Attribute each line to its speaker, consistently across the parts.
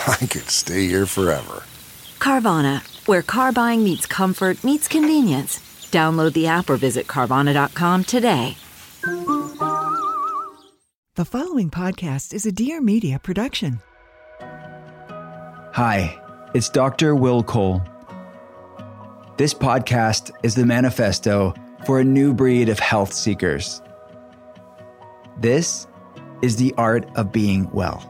Speaker 1: I could stay here forever.
Speaker 2: Carvana, where car buying meets comfort, meets convenience. Download the app or visit Carvana.com today.
Speaker 3: The following podcast is a Dear Media production.
Speaker 4: Hi, it's Dr. Will Cole. This podcast is the manifesto for a new breed of health seekers. This is the art of being well.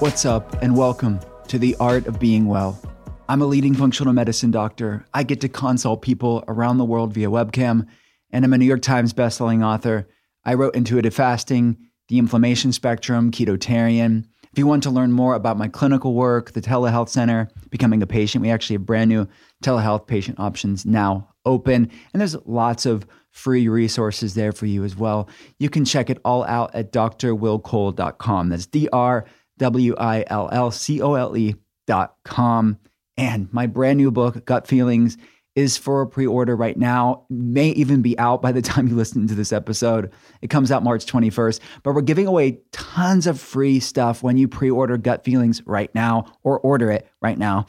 Speaker 4: What's up, and welcome to the art of being well. I'm a leading functional medicine doctor. I get to consult people around the world via webcam, and I'm a New York Times bestselling author. I wrote Intuitive Fasting, The Inflammation Spectrum, Ketotarian. If you want to learn more about my clinical work, the telehealth center, becoming a patient, we actually have brand new telehealth patient options now open, and there's lots of free resources there for you as well. You can check it all out at drwillcole.com. That's D R W I L L C O L E dot com. And my brand new book, Gut Feelings, is for a pre order right now. May even be out by the time you listen to this episode. It comes out March 21st, but we're giving away tons of free stuff when you pre order Gut Feelings right now or order it right now.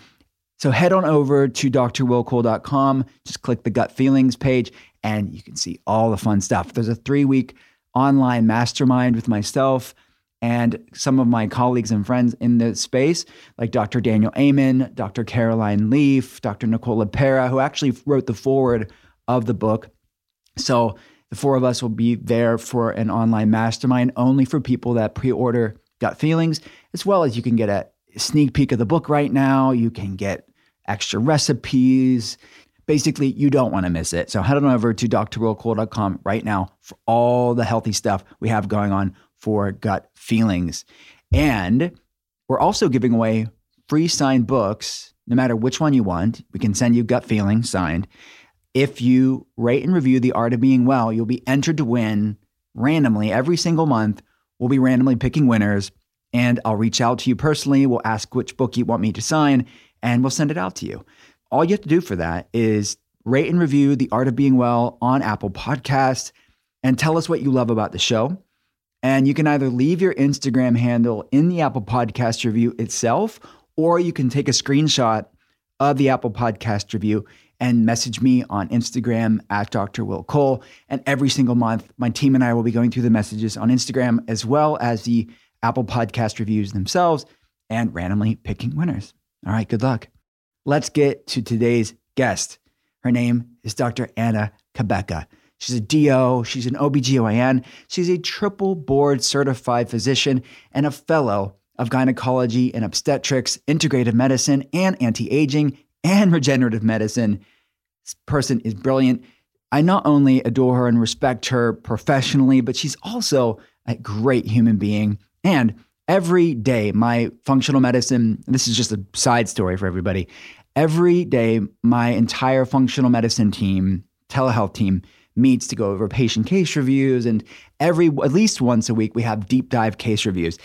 Speaker 4: So head on over to drwillcole.com, just click the Gut Feelings page, and you can see all the fun stuff. There's a three week online mastermind with myself and some of my colleagues and friends in the space, like Dr. Daniel Amen, Dr. Caroline Leaf, Dr. Nicole LePera, who actually wrote the foreword of the book. So the four of us will be there for an online mastermind only for people that pre-order Gut Feelings, as well as you can get a sneak peek of the book right now. You can get extra recipes. Basically, you don't want to miss it. So head on over to drwillcole.com right now for all the healthy stuff we have going on for gut feelings. And we're also giving away free signed books, no matter which one you want. We can send you gut feelings signed. If you rate and review The Art of Being Well, you'll be entered to win randomly every single month. We'll be randomly picking winners, and I'll reach out to you personally. We'll ask which book you want me to sign, and we'll send it out to you. All you have to do for that is rate and review The Art of Being Well on Apple Podcasts and tell us what you love about the show. And you can either leave your Instagram handle in the Apple Podcast review itself, or you can take a screenshot of the Apple Podcast review and message me on Instagram at Dr. Will Cole. And every single month, my team and I will be going through the messages on Instagram as well as the Apple Podcast reviews themselves and randomly picking winners. All right, good luck. Let's get to today's guest. Her name is Dr. Anna Cabeca. She's a DO, she's an OBGYN, she's a triple board certified physician and a fellow of gynecology and obstetrics, integrative medicine, and anti aging and regenerative medicine. This person is brilliant. I not only adore her and respect her professionally, but she's also a great human being. And every day, my functional medicine, this is just a side story for everybody. Every day, my entire functional medicine team, telehealth team, meets to go over patient case reviews. And every, at least once a week, we have deep dive case reviews.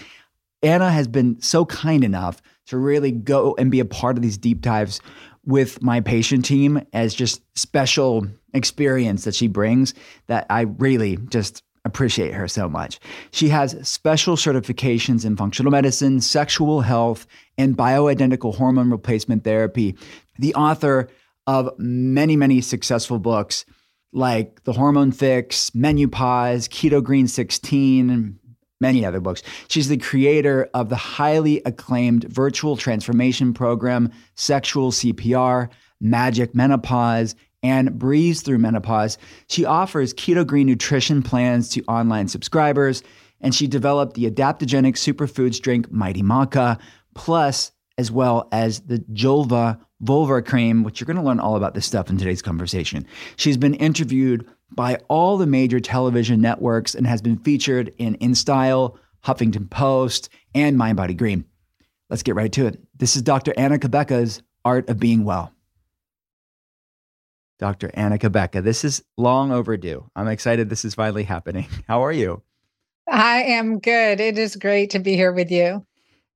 Speaker 4: Anna has been so kind enough to really go and be a part of these deep dives with my patient team as just special experience that she brings that I really just appreciate her so much. She has special certifications in functional medicine, sexual health, and bioidentical hormone replacement therapy. The author of many, many successful books like The Hormone Fix, Menopause, Keto Green 16, and many other books. She's the creator of the highly acclaimed virtual transformation program, Sexual CPR, Magic Menopause, and Breeze Through Menopause. She offers keto green nutrition plans to online subscribers, and she developed the adaptogenic superfoods drink Mighty Maca, plus as well as the Julva Vulva Cream, which you're going to learn all about this stuff in today's conversation. She's been interviewed by all the major television networks and has been featured in InStyle, Huffington Post, and Mind Body Green. Let's get right to it. This is Dr. Anna Cabeca's Art of Being Well. Dr. Anna Cabeca, this is long overdue. I'm excited this is finally happening. How are you?
Speaker 5: I am good. It is great to be here with you.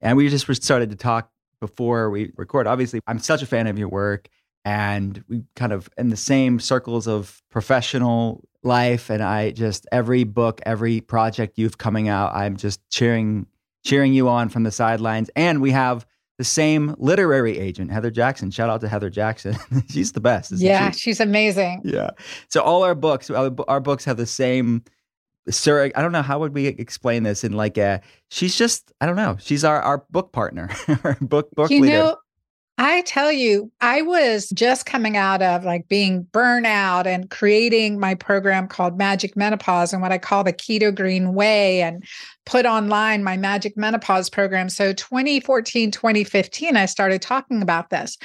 Speaker 4: And we just started to talk before we record. Obviously, I'm such a fan of your work, and we kind of in the same circles of professional life. And I just every book, every project you've coming out, I'm just cheering cheering you on from the sidelines. And we have the same literary agent, Heather Jackson. Shout out to Heather Jackson. she's the best.
Speaker 5: Yeah,
Speaker 4: she?
Speaker 5: she's amazing.
Speaker 4: Yeah. So all our books, our books have the same sir i don't know how would we explain this in like a she's just i don't know she's our our book partner our book book
Speaker 5: you
Speaker 4: leader.
Speaker 5: know i tell you i was just coming out of like being burnout and creating my program called magic menopause and what i call the keto green way and put online my magic menopause program. So 2014 2015 i started talking about this.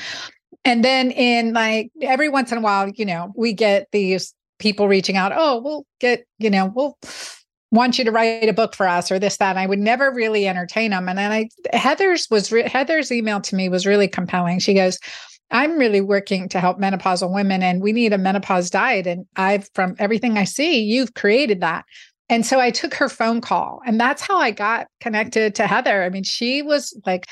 Speaker 5: And then in like every once in a while you know we get these people reaching out, oh, we'll get, you know, we'll want you to write a book for us or this, that. And I would never really entertain them. And then I, Heather's was, re- Heather's email to me was really compelling. She goes, I'm really working to help menopausal women and we need a menopause diet. And I've, from everything I see, you've created that. And so I took her phone call and that's how I got connected to Heather. I mean, she was like,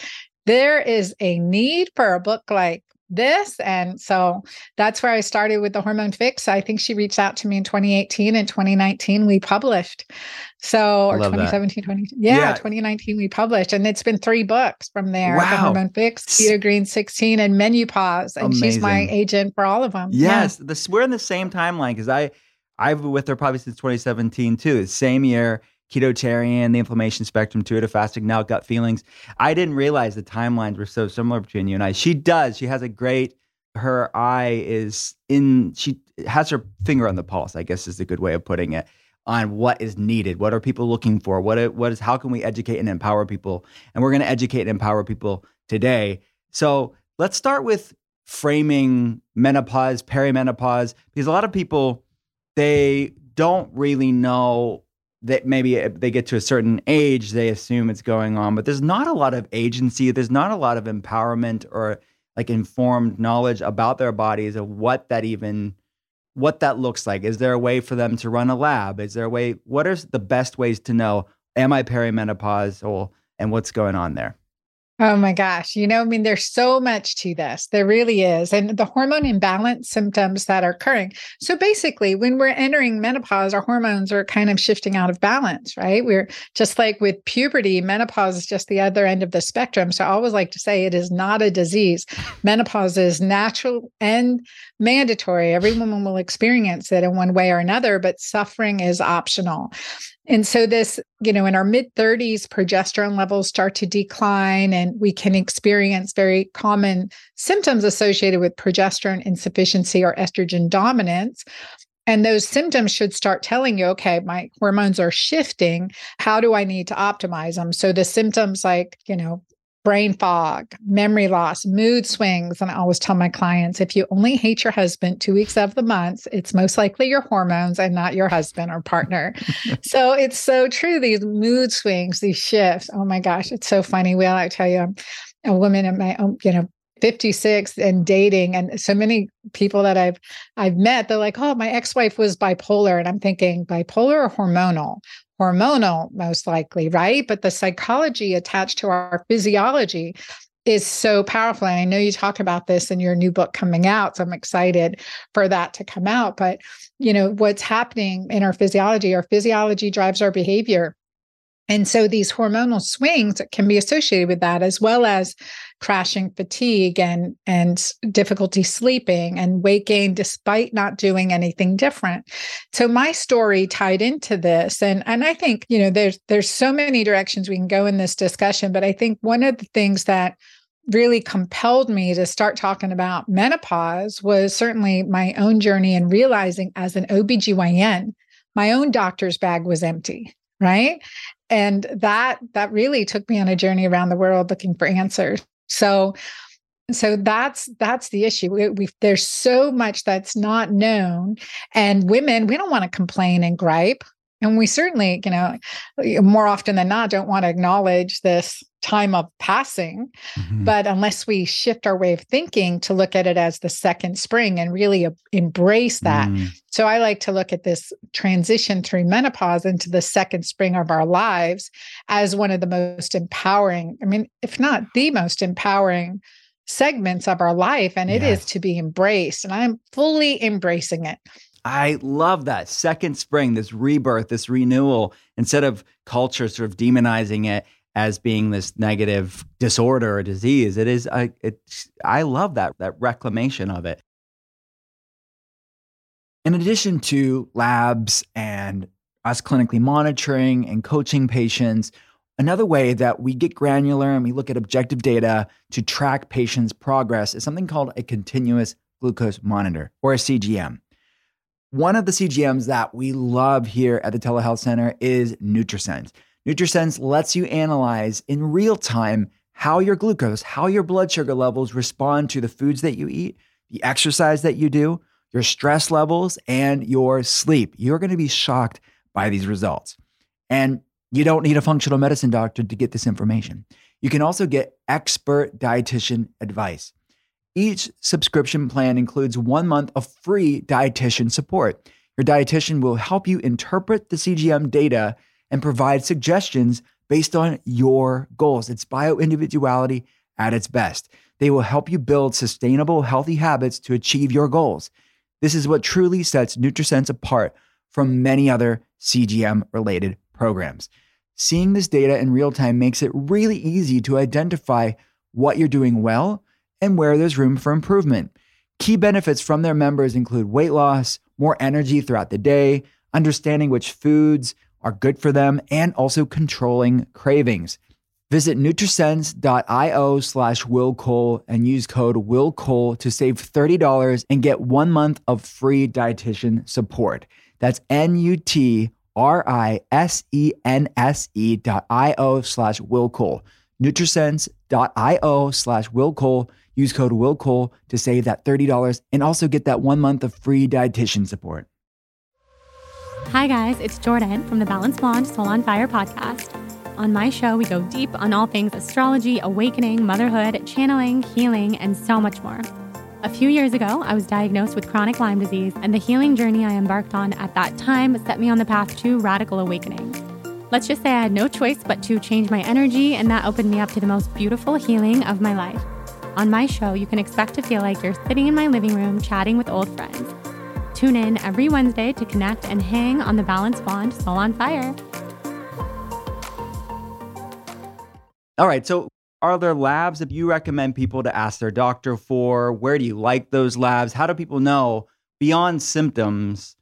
Speaker 5: there is a need for a book like this. And so that's where I started with the hormone fix. I think she reached out to me in 2018 and 2019 we published. So or 2017, 20, yeah, yeah, 2019 we published. And it's been three books from there.
Speaker 4: Wow.
Speaker 5: The hormone fix, keto green 16, and menopause. And Amazing. she's my agent for all of them.
Speaker 4: Yes. Yeah. This, we're in the same timeline because I I've been with her probably since 2017 too. Same year ketotarian, the inflammation spectrum, intuitive fasting, now gut feelings. I didn't realize the timelines were so similar between you and I. She does. She has a great, her eye is in, she has her finger on the pulse, I guess is a good way of putting it, on what is needed. What are people looking for? What, what is, how can we educate and empower people? And we're going to educate and empower people today. So let's start with framing menopause, perimenopause, because a lot of people, they don't really know that maybe they get to a certain age, they assume it's going on, but there's not a lot of agency. There's not a lot of empowerment or like informed knowledge about their bodies of what that even what that looks like. Is there a way for them to run a lab? Is there a way? What are the best ways to know? Am I perimenopausal and what's going on there?
Speaker 5: Oh my gosh. You know, I mean, there's so much to this. There really is. And the hormone imbalance symptoms that are occurring. So basically, when we're entering menopause, our hormones are kind of shifting out of balance, right? We're just like with puberty, menopause is just the other end of the spectrum. So I always like to say it is not a disease. menopause is natural and mandatory. Every woman will experience it in one way or another, but suffering is optional. And so, this, you know, in our mid 30s, progesterone levels start to decline, and we can experience very common symptoms associated with progesterone insufficiency or estrogen dominance. And those symptoms should start telling you, okay, my hormones are shifting. How do I need to optimize them? So the symptoms like, you know, brain fog, memory loss, mood swings. And I always tell my clients if you only hate your husband two weeks of the month, it's most likely your hormones and not your husband or partner. so it's so true. These mood swings, these shifts. Oh my gosh, it's so funny. Well, I tell you, I'm a woman in my own, you know, 56 and dating and so many people that I've I've met they're like oh my ex-wife was bipolar and I'm thinking bipolar or hormonal hormonal, most likely, right? But the psychology attached to our physiology is so powerful. And I know you talk about this in your new book coming out. So I'm excited for that to come out. But, you know, what's happening in our physiology, our physiology drives our behavior. And so these hormonal swings can be associated with that, as well as crashing fatigue and, and difficulty sleeping and weight gain despite not doing anything different. So my story tied into this. And, and I think, you know, there's there's so many directions we can go in this discussion, but I think one of the things that really compelled me to start talking about menopause was certainly my own journey and realizing as an OBGYN, my own doctor's bag was empty right? And that that really took me on a journey around the world looking for answers. So so that's that's the issue. We, we, there's so much that's not known and women we don't want to complain and gripe. And we certainly you know more often than not don't want to acknowledge this time of passing. Mm-hmm. But unless we shift our way of thinking to look at it as the second spring and really embrace that. Mm. So I like to look at this transition through menopause into the second spring of our lives as one of the most empowering, I mean, if not the most empowering segments of our life. And it yes. is to be embraced. And I'm fully embracing it.
Speaker 4: I love that second spring, this rebirth, this renewal, instead of culture sort of demonizing it as being this negative disorder or disease. It is, I, it's, I love that, that reclamation of it. In addition to labs and us clinically monitoring and coaching patients, another way that we get granular and we look at objective data to track patients' progress is something called a continuous glucose monitor or a CGM. One of the CGMs that we love here at the Telehealth Center is NutriSense. NutriSense lets you analyze in real time how your glucose, how your blood sugar levels respond to the foods that you eat, the exercise that you do, your stress levels, and your sleep. You're going to be shocked by these results. And you don't need a functional medicine doctor to get this information. You can also get expert dietitian advice. Each subscription plan includes one month of free dietitian support. Your dietitian will help you interpret the CGM data and provide suggestions based on your goals. It's bio individuality at its best. They will help you build sustainable, healthy habits to achieve your goals. This is what truly sets NutriSense apart from many other CGM related programs. Seeing this data in real time makes it really easy to identify what you're doing well and where there's room for improvement. Key benefits from their members include weight loss, more energy throughout the day, understanding which foods are good for them and also controlling cravings. Visit Nutrisense.io slash Will Cole and use code Will Cole to save $30 and get one month of free dietitian support. That's N-U-T-R-I-S-E-N-S-E dot I-O slash Will Cole. Nutrisense.io slash Will Cole. Use code Will Cole to save that $30 and also get that one month of free dietitian support.
Speaker 6: Hi, guys, it's Jordan from the Balanced Blonde Soul on Fire podcast. On my show, we go deep on all things astrology, awakening, motherhood, channeling, healing, and so much more. A few years ago, I was diagnosed with chronic Lyme disease, and the healing journey I embarked on at that time set me on the path to radical awakening. Let's just say I had no choice but to change my energy, and that opened me up to the most beautiful healing of my life. On my show, you can expect to feel like you're sitting in my living room chatting with old friends. Tune in every Wednesday to connect and hang on the Balanced Blonde Soul on Fire.
Speaker 4: All right. So, are there labs that you recommend people to ask their doctor for? Where do you like those labs? How do people know beyond symptoms?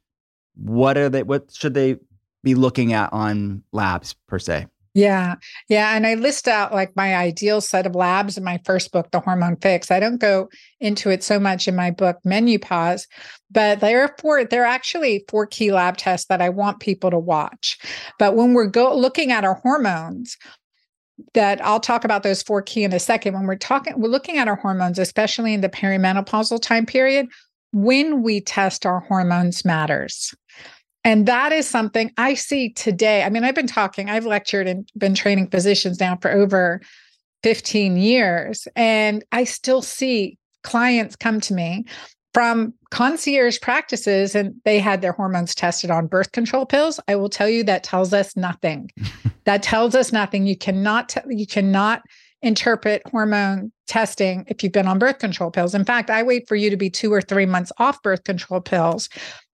Speaker 4: What are they? What should they be looking at on labs per se?
Speaker 5: Yeah. Yeah. And I list out like my ideal set of labs in my first book, The Hormone Fix. I don't go into it so much in my book, Menopause, but there are four, there are actually four key lab tests that I want people to watch. But when we're go looking at our hormones, that I'll talk about those four key in a second. When we're talking, we're looking at our hormones, especially in the perimenopausal time period, when we test our hormones matters. And that is something I see today. I mean, I've been talking, I've lectured and been training physicians now for over 15 years, and I still see clients come to me from concierge practices and they had their hormones tested on birth control pills. I will tell you that tells us nothing. That tells us nothing. You cannot t- you cannot interpret hormone testing if you've been on birth control pills. In fact i wait for you to be 2 or 3 months off birth control pills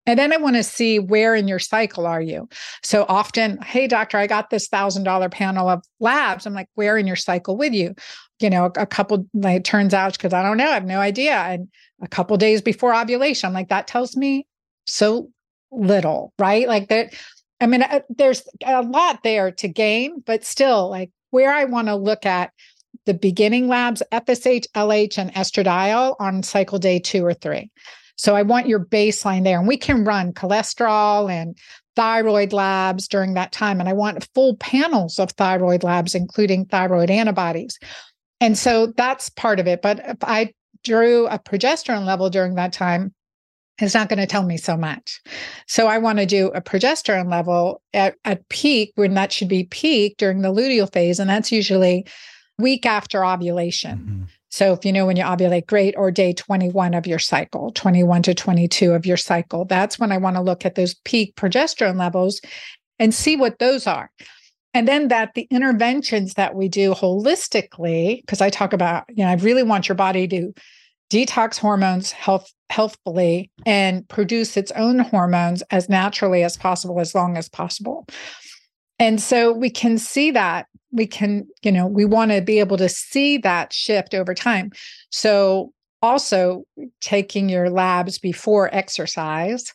Speaker 5: And then I want to see where in your cycle are you. So often, hey, doctor, I got this thousand dollar panel of labs. I'm like, where in your cycle with you? You know, a, couple, like, it turns out because I don't know, I have no idea. And a couple days before ovulation, I'm like, that tells me so little, right? Like that. I mean, uh, there's a lot there to gain, but still, like where I want to look at the beginning labs, FSH, LH, and estradiol on cycle day two or three. So I want your baseline there. And we can run cholesterol and thyroid labs during that time. And I want full panels of thyroid labs, including thyroid antibodies. And so that's part of it. But if I drew a progesterone level during that time, it's not going to tell me so much. So I want to do a progesterone level at, at peak when that should be peak during the luteal phase. And that's usually week after ovulation. Mm-hmm. So if you know when you ovulate, great, or day 21 of your cycle, 21 to 22 of your cycle, that's when I want to look at those peak progesterone levels and see what those are. And then that the interventions that we do holistically, because I talk about, you know, I really want your body to detox hormones health healthfully and produce its own hormones as naturally as possible as long as possible. And so we can see that we can, you know, we want to be able to see that shift over time. So also taking your labs before exercise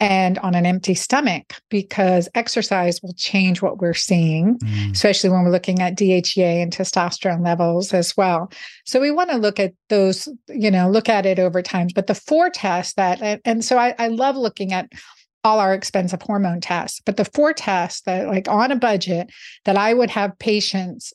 Speaker 5: and on an empty stomach because exercise will change what we're seeing, mm. especially when we're looking at DHEA and testosterone levels as well. So we want to look at those, you know, look at it over time. But the four tests that, and, so I, I love looking at all our expensive hormone tests. But the four tests that, like on a budget, that I would have patients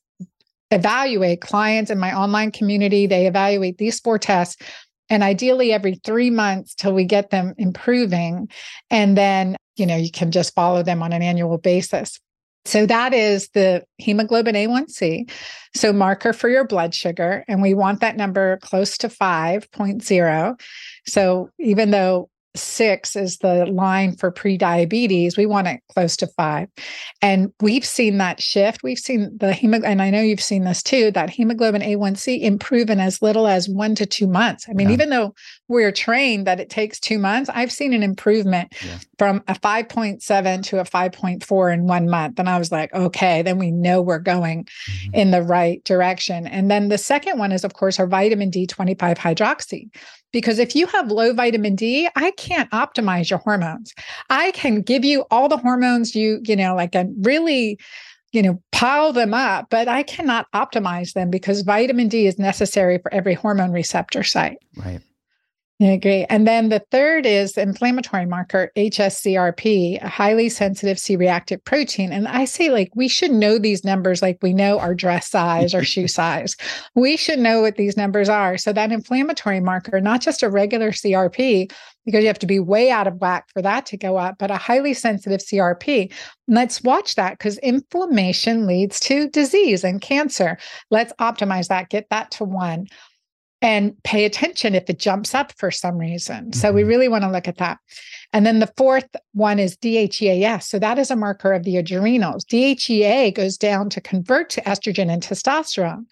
Speaker 5: evaluate clients in my online community, they evaluate these four tests. And ideally, every three months till we get them improving. And then, you know, you can just follow them on an annual basis. So that is the hemoglobin A1C. So marker for your blood sugar. And we want that number close to 5.0. So even though six is the line for pre-diabetes we want it close to five. And we've seen that shift. We've seen the hemoglobin and i know you've seen this too that hemoglobin a1c improve in as little as one to two months. I mean yeah. even though we're trained that it takes two months i've seen an improvement yeah. from a 5.7 to a 5.4 in one month and i was like okay then we know we're going mm-hmm. in the right direction and then the second one is of course our vitamin d25 hydroxy because if you have low vitamin D, I can't optimize your hormones. I can give you all the hormones you, you know, like a really you know, pile them up, but I cannot optimize them because vitamin D is necessary for every hormone receptor site.
Speaker 4: Right.
Speaker 5: Yeah, agree. And then the third is the inflammatory marker, HSCRP, a highly sensitive C reactive protein. And I say, like, we should know these numbers like we know our dress size or shoe size. We should know what these numbers are. So that inflammatory marker, not just a regular CRP, because you have to be way out of whack for that to go up, but a highly sensitive CRP. Let's watch that because inflammation leads to disease and cancer. Let's optimize that, get that to one and pay attention if it jumps up for some reason. Mm-hmm. So we mm-hmm. really want to look at that. And then the fourth one is DHEAS. So that is a marker of the adrenals. DHEA goes down to convert to estrogen and testosterone.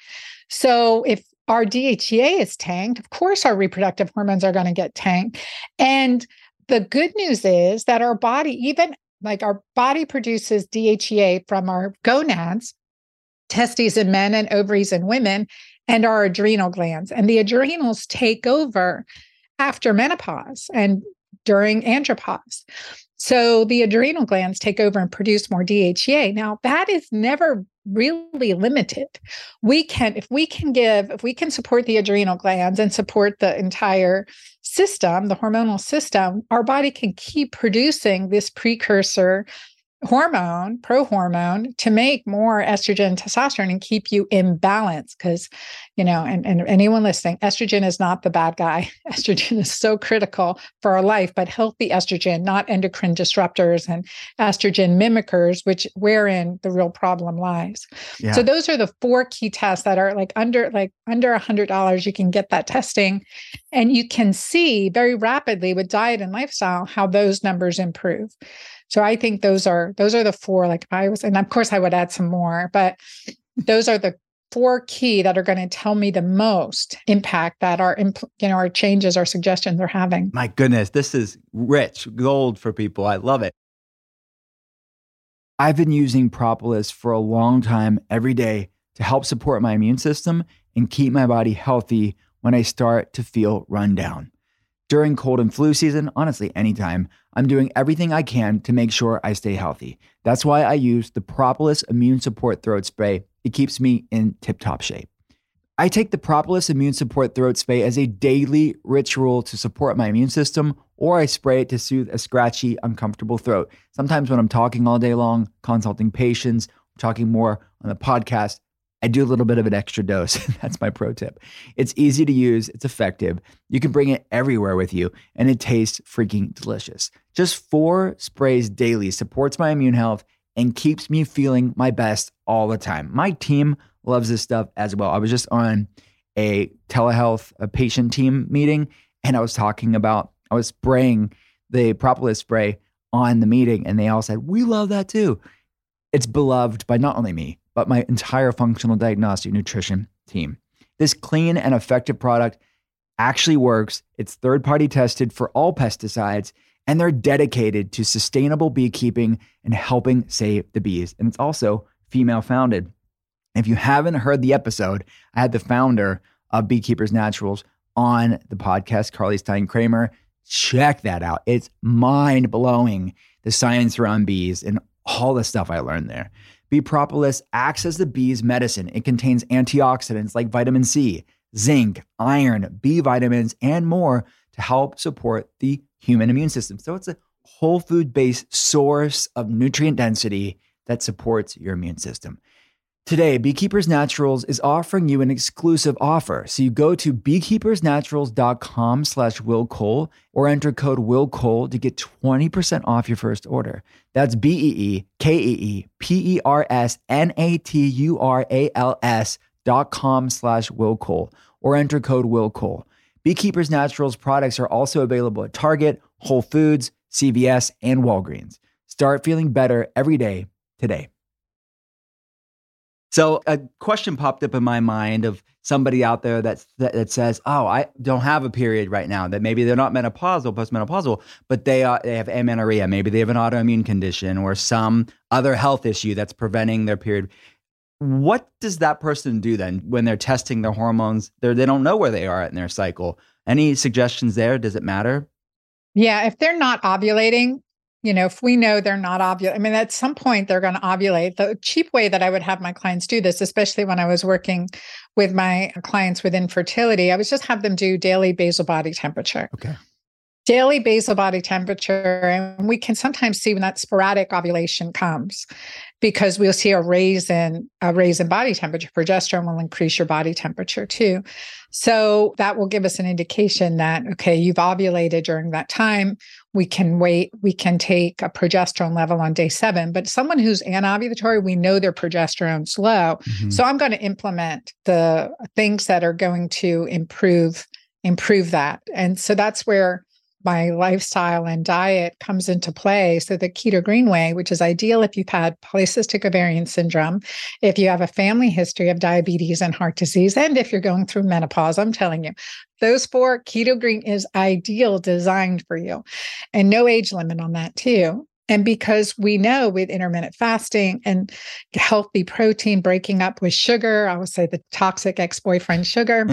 Speaker 5: So if our DHEA is tanked, of course our reproductive hormones are going to get tanked. And the good news is that our body, even like our body produces DHEA from our gonads, testes in men and ovaries in women, and our adrenal glands. And the adrenals take over after menopause and during andropause. So the adrenal glands take over and produce more DHEA. Now, that is never really limited. We can, if we can give, if we can support the adrenal glands and support the entire system, the hormonal system, our body can keep producing this precursor hormone, prohormone, to make more estrogen, testosterone, and keep you in balance. Because, you know, and, and anyone listening, estrogen is not the bad guy. Estrogen is so critical for our life, but healthy estrogen, not endocrine disruptors and estrogen mimickers, which wherein the real problem lies. Yeah. So those are the four key tests that are like under like under a hundred dollars. You can get that testing, and you can see very rapidly with diet and lifestyle how those numbers improve. So I think those are those are the four. Like I was, and of course I would add some more, but those are the four key that are going to tell me the most impact that our you know our changes our suggestions are having
Speaker 4: My goodness, this is rich gold for people. I love it. I've been using propolis for a long time every day to help support my immune system and keep my body healthy when I start to feel run down. During cold and flu season, honestly, anytime, I'm doing everything I can to make sure I stay healthy. That's why I use the Propolis Immune Support Throat Spray. It keeps me in tip top shape. I take the Propolis Immune Support Throat Spray as a daily ritual to support my immune system, or I spray it to soothe a scratchy, uncomfortable throat. Sometimes when I'm talking all day long, consulting patients, talking more on the podcast, I do a little bit of an extra dose. That's my pro tip. It's easy to use, it's effective. You can bring it everywhere with you, and it tastes freaking delicious. Just four sprays daily supports my immune health and keeps me feeling my best all the time. My team loves this stuff as well. I was just on a telehealth a patient team meeting, and I was talking about, I was spraying the propolis spray on the meeting, and they all said, We love that too. It's beloved by not only me, but my entire functional diagnostic nutrition team. This clean and effective product actually works. It's third party tested for all pesticides, and they're dedicated to sustainable beekeeping and helping save the bees. And it's also female founded. If you haven't heard the episode, I had the founder of Beekeepers Naturals on the podcast, Carly Stein Kramer. Check that out. It's mind blowing the science around bees and all the stuff I learned there. Bee propolis acts as the bee's medicine. It contains antioxidants like vitamin C, zinc, iron, B vitamins, and more to help support the human immune system. So it's a whole food based source of nutrient density that supports your immune system. Today, Beekeepers Naturals is offering you an exclusive offer. So you go to beekeepersnaturals.com slash Will Cole or enter code Will Cole to get 20% off your first order. That's B-E-E-K-E-E-P-E-R-S-N-A-T-U-R-A-L-S dot com slash Will Cole or enter code Will Cole. Beekeepers Naturals products are also available at Target, Whole Foods, CVS, and Walgreens. Start feeling better every day today. So a question popped up in my mind of somebody out there that's, that that says, "Oh, I don't have a period right now." That maybe they're not menopausal, postmenopausal, but they are, they have amenorrhea. Maybe they have an autoimmune condition or some other health issue that's preventing their period. What does that person do then when they're testing their hormones? They they don't know where they are in their cycle. Any suggestions there? Does it matter?
Speaker 5: Yeah, if they're not ovulating, you know, if we know they're not ovulating, I mean, at some point they're going to ovulate. The cheap way that I would have my clients do this, especially when I was working with my clients with infertility, I was just have them do daily basal body temperature.
Speaker 4: Okay.
Speaker 5: Daily basal body temperature, and we can sometimes see when that sporadic ovulation comes, because we'll see a raise in a raise in body temperature. Progesterone will increase your body temperature too. So that will give us an indication that, okay, you've ovulated during that time. We can wait, we can take a progesterone level on day seven. But someone who's anovulatory, we know their progesterone's low.
Speaker 4: Mhm.
Speaker 5: So I'm going to implement the things that are going to improve improve that. And so that's where my lifestyle and diet comes into play. So the keto greenway, which is ideal if you've had polycystic ovarian syndrome, if you have a family history of diabetes and heart disease, and if you're going through menopause, I'm telling you, those four keto green is ideal designed for you. And no age limit on that too. And because we know with intermittent fasting and healthy protein breaking up with sugar, I would say the toxic ex boyfriend sugar,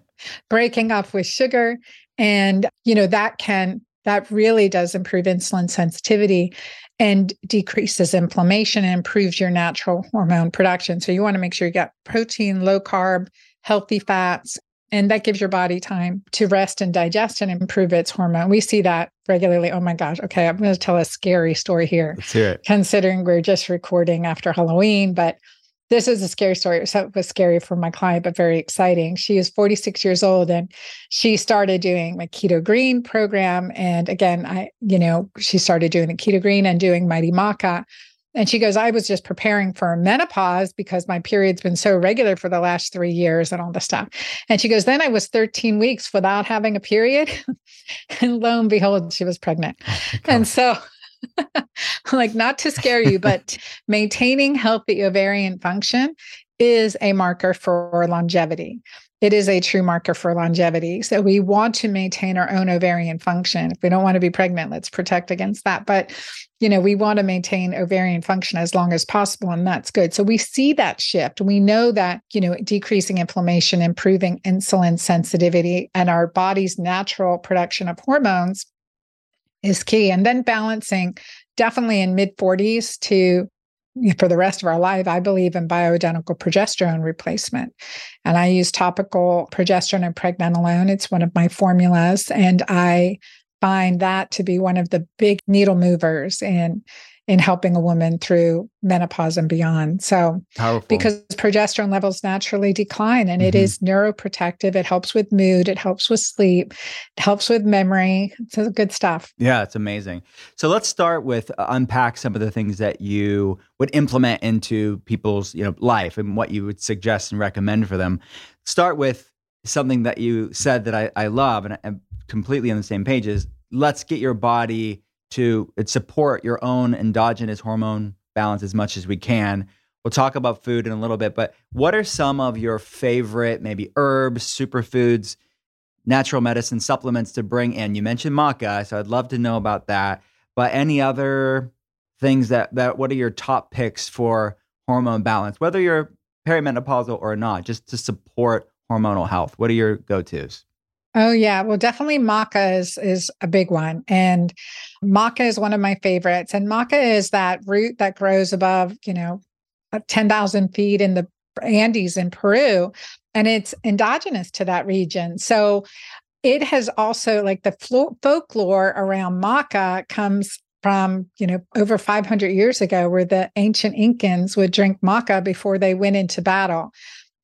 Speaker 5: breaking up with sugar and you know that can that really does improve insulin sensitivity and decreases inflammation and improves your natural hormone production. So you want to make sure you got protein low carb healthy fats and that gives your body time to rest and digest and improve its hormone. We see that regularly. Oh my gosh. Okay. I'm going to tell a scary story here
Speaker 4: Let's hear it.
Speaker 5: considering we're just recording after halloween but this is a scary story. So it was scary for my client, but very exciting. She is 46 years old and she started doing my keto green program. And again, I, you know, she started doing the keto green and doing mighty maca. And she goes, I was just preparing for menopause because my period's been so regular for the last three years and all this stuff. And she goes, then I was 13 weeks without having a period. and lo and behold, she was pregnant. and so like not to scare you, but maintaining healthy ovarian function is a marker for longevity. It is a true marker for longevity. So we want to maintain our own ovarian function. If we don't want to be pregnant, let's protect against that. But, you know, we want to maintain ovarian function as long as possible, and that's good. So we see that shift. We know that, you know, decreasing inflammation, improving insulin sensitivity, and our body's natural production of hormones is key. And then balancing definitely in mid 40s to for the rest of our life, I believe in bioidentical progesterone replacement. And I use topical progesterone and pregnenolone. It's one of my formulas. And I find that to be one of the big needle movers in in helping a woman through menopause and beyond. So,
Speaker 4: Powerful.
Speaker 5: because progesterone levels naturally decline and mm-hmm. it is neuroprotective, it helps with mood, it helps with sleep, it helps with memory. It's good stuff.
Speaker 4: Yeah, it's amazing. So, let's start with uh, unpack some of the things that you would implement into people's, you know, life and what you would suggest and recommend for them. Start with something that you said that I, I love and I'm completely on the same page is let's get your body to support your own endogenous hormone balance as much as we can. We'll talk about food in a little bit, but what are some of your favorite, maybe herbs, superfoods, natural medicine supplements to bring in? You mentioned maca, so I'd love to know about that. But any other things that that what are your top picks for hormone balance, whether you're perimenopausal or not, just to support hormonal health? What are your go-tos?
Speaker 5: Oh yeah, well definitely maca is is a big one and maca is one of my favorites and maca is that root that grows above, you know, uh, 10,000 feet in the Andes in Peru and it's endogenous to that region. So it has also like the folklore around maca comes from you know over 500 years ago where the ancient incans would drink maca before they went into battle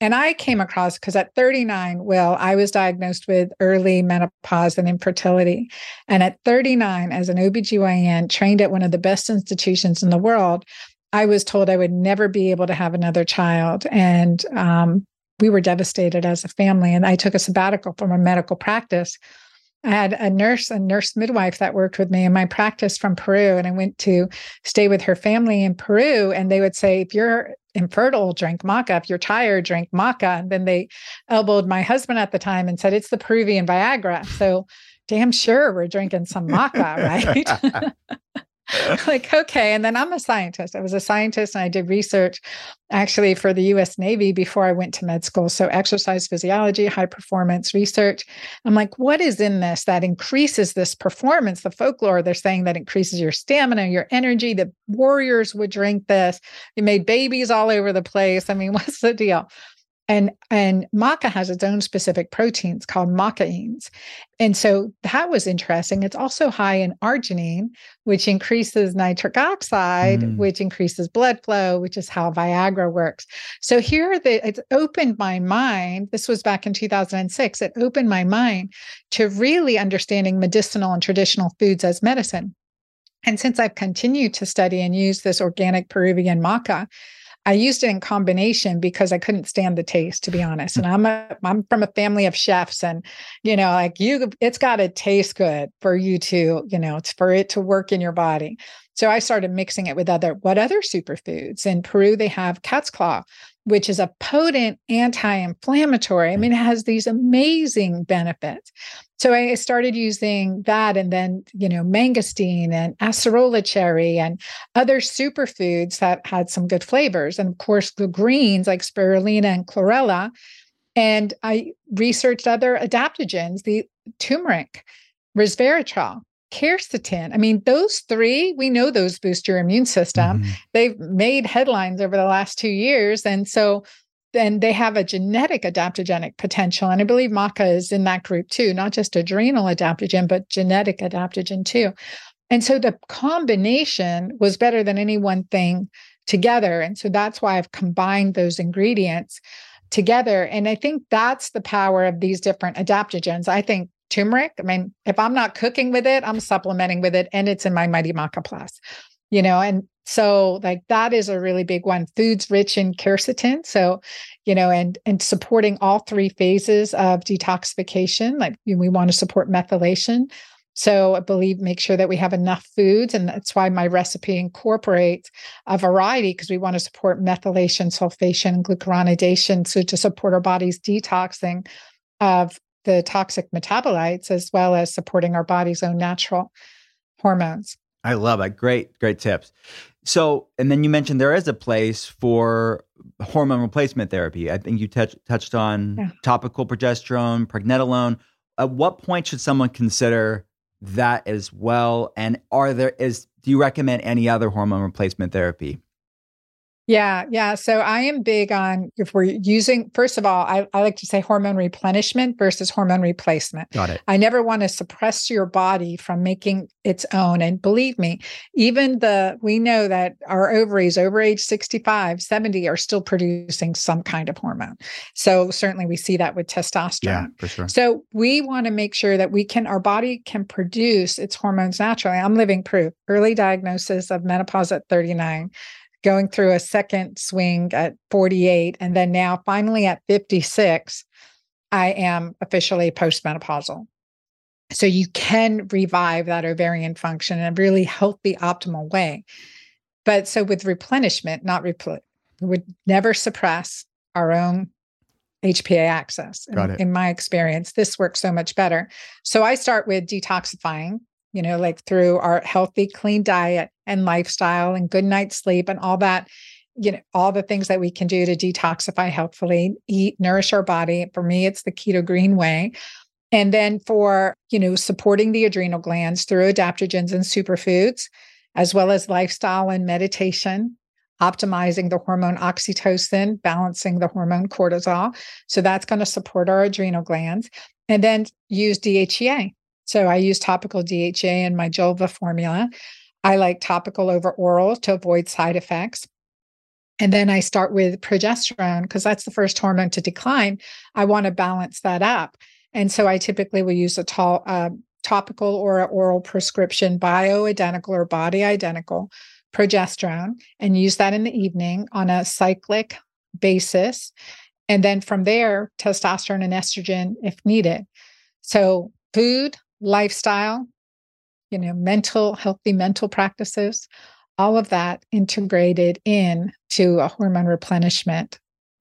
Speaker 5: and I came across because at 39, well, I was diagnosed with early menopause and infertility. And at 39, as an OBGYN trained at one of the best institutions in the world, I was told I would never be able to have another child. And um, we were devastated as a family. And I took a sabbatical from a medical practice. I had a nurse, a nurse midwife that worked with me in my practice from Peru. And I went to stay with her family in Peru. And they would say, if you're infertile, drink maca. If you're tired, drink maca. And then they elbowed my husband at the time and said, it's the Peruvian Viagra. So damn sure we're drinking some maca, right? like, okay. And then I'm a scientist. I was a scientist and I did research actually for the US Navy before I went to med school. So, exercise physiology, high performance research. I'm like, what is in this that increases this performance? The folklore, they're saying that increases your stamina, your energy. The warriors would drink this. They made babies all over the place. I mean, what's the deal? And and maca has its own specific proteins called macaenes. And so that was interesting. It's also high in arginine, which increases nitric oxide, mm. which increases blood flow, which is how Viagra works. So here the it's opened my mind. This was back in 2006. It opened my mind to really understanding medicinal and traditional foods as medicine. And since I've continued to study and use this organic Peruvian maca, I used it in combination because I couldn't stand the taste, to be honest. And I'm a I'm from a family of chefs, and you know, like you, it's got to taste good for you to, you know, it's for it to work in your body. So I started mixing it with other what other superfoods. In Peru, they have cat's claw, which is a potent anti-inflammatory. I mm. mean, it has these amazing benefits. So I started using that and then, you know, mangosteen and acerola cherry and other superfoods that had some good flavors. And of course, the greens like spirulina and chlorella. And I researched other adaptogens, the turmeric, resveratrol, quercetin. I mean, those three, we know those boost your immune system. Mm-hmm. They've made headlines over the last two years. And so then they have a genetic adaptogenic potential. And I believe maca is in that group too, not just adrenal adaptogen, but genetic adaptogen too. And so the combination was better than any one thing together. And so that's why I've combined those ingredients together. And I think that's the power of these different adaptogens. I think turmeric, I mean, if I'm not cooking with it, I'm supplementing with it, and it's in my Mighty Maca Plus, you know, and so like that is a really big one. Foods rich in quercetin. So, you know, and and supporting all three phases of detoxification. Like we want to support methylation. So I believe make sure that we have enough foods. And that's why my recipe incorporates a variety because we want to support methylation, sulfation, and glucuronidation. So to support our body's detoxing of the toxic metabolites, as well as supporting our body's own natural hormones.
Speaker 4: I love it. Great, great tips. So, and then you mentioned there is a place for hormone replacement therapy. I think you touch, touched on yeah. topical progesterone, pregnenolone. At what point should someone consider that as well? And are there is do you recommend any other hormone replacement therapy?
Speaker 5: Yeah, yeah. So I am big on if we're using, first of all, I, I, like to say hormone replenishment versus hormone replacement.
Speaker 4: Got it.
Speaker 5: I never want to suppress your body from making its own. And believe me, even the, we know that our ovaries over age 65, 70 are still producing some kind of hormone. So certainly we see that with testosterone.
Speaker 4: Yeah, for sure.
Speaker 5: So we want to make sure that we can, our body can produce its hormones naturally. I'm living proof. Early diagnosis of menopause at 39 going through a second swing at 48, and then now finally at 56, I am officially postmenopausal. So you can revive that ovarian function in a really healthy, optimal way. But so with replenishment, not repl- would never suppress our own HPA axis.
Speaker 4: In,
Speaker 5: in my experience, this works so much better. So I start with detoxifying, you know, like through our healthy, clean diet and lifestyle and good night's sleep and all that, you know, all the things that we can do to detoxify healthfully, eat, nourish our body. For me, it's the keto green way. And then for, you know, supporting the adrenal glands through adaptogens and superfoods, as well as lifestyle and meditation, optimizing the hormone oxytocin, balancing the hormone cortisol. So that's going to support our adrenal glands. And then use DHEA so I use topical DHEA in my Julva formula. I like topical over oral to avoid side effects. And then I start with progesterone because that's the first hormone to decline. I want to balance that up. And so I typically will use a tall, uh, topical or oral prescription, bioidentical or body identical progesterone, and use that in the evening on a cyclic basis. And then from there, testosterone and estrogen if needed. So, food, lifestyle, you know, mental, healthy mental practices, all of that integrated in to a hormone replenishment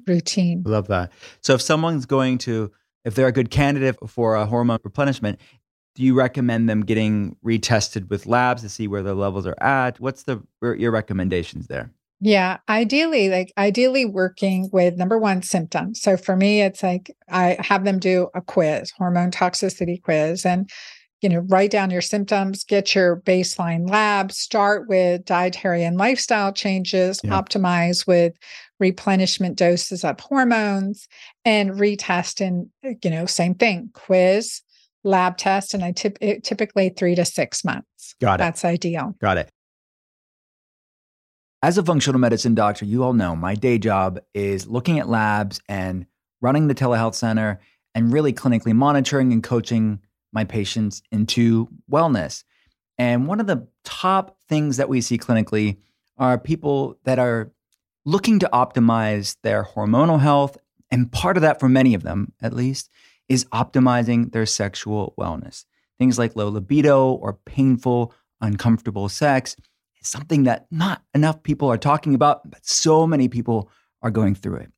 Speaker 5: routine.
Speaker 4: Love that. So if someone's going to, if they're a good candidate for a hormone replenishment, do you recommend them getting retested with labs to see where their levels are at? What's the your recommendations there?
Speaker 5: Yeah, ideally, like ideally working with number one symptoms. So for me, it's like I have them do a quiz, hormone toxicity quiz, and you know, write down your symptoms, get your baseline lab, start with dietary and lifestyle changes, yeah. optimize with replenishment doses of hormones, and retest and uh, you know, same thing, quiz, lab test, and I tip typically three to six months.
Speaker 4: Got it.
Speaker 5: That's ideal.
Speaker 4: Got it. As a functional medicine doctor, you all know my day job is looking at labs and running the telehealth center and really clinically monitoring and coaching my patients into wellness. And one of the top things that we see clinically are people that are looking to optimize their hormonal health. And part of that, for many of them at least, is optimizing their sexual wellness. Things like low libido or painful, uncomfortable sex something that not enough people are talking about, but so many people are going through it.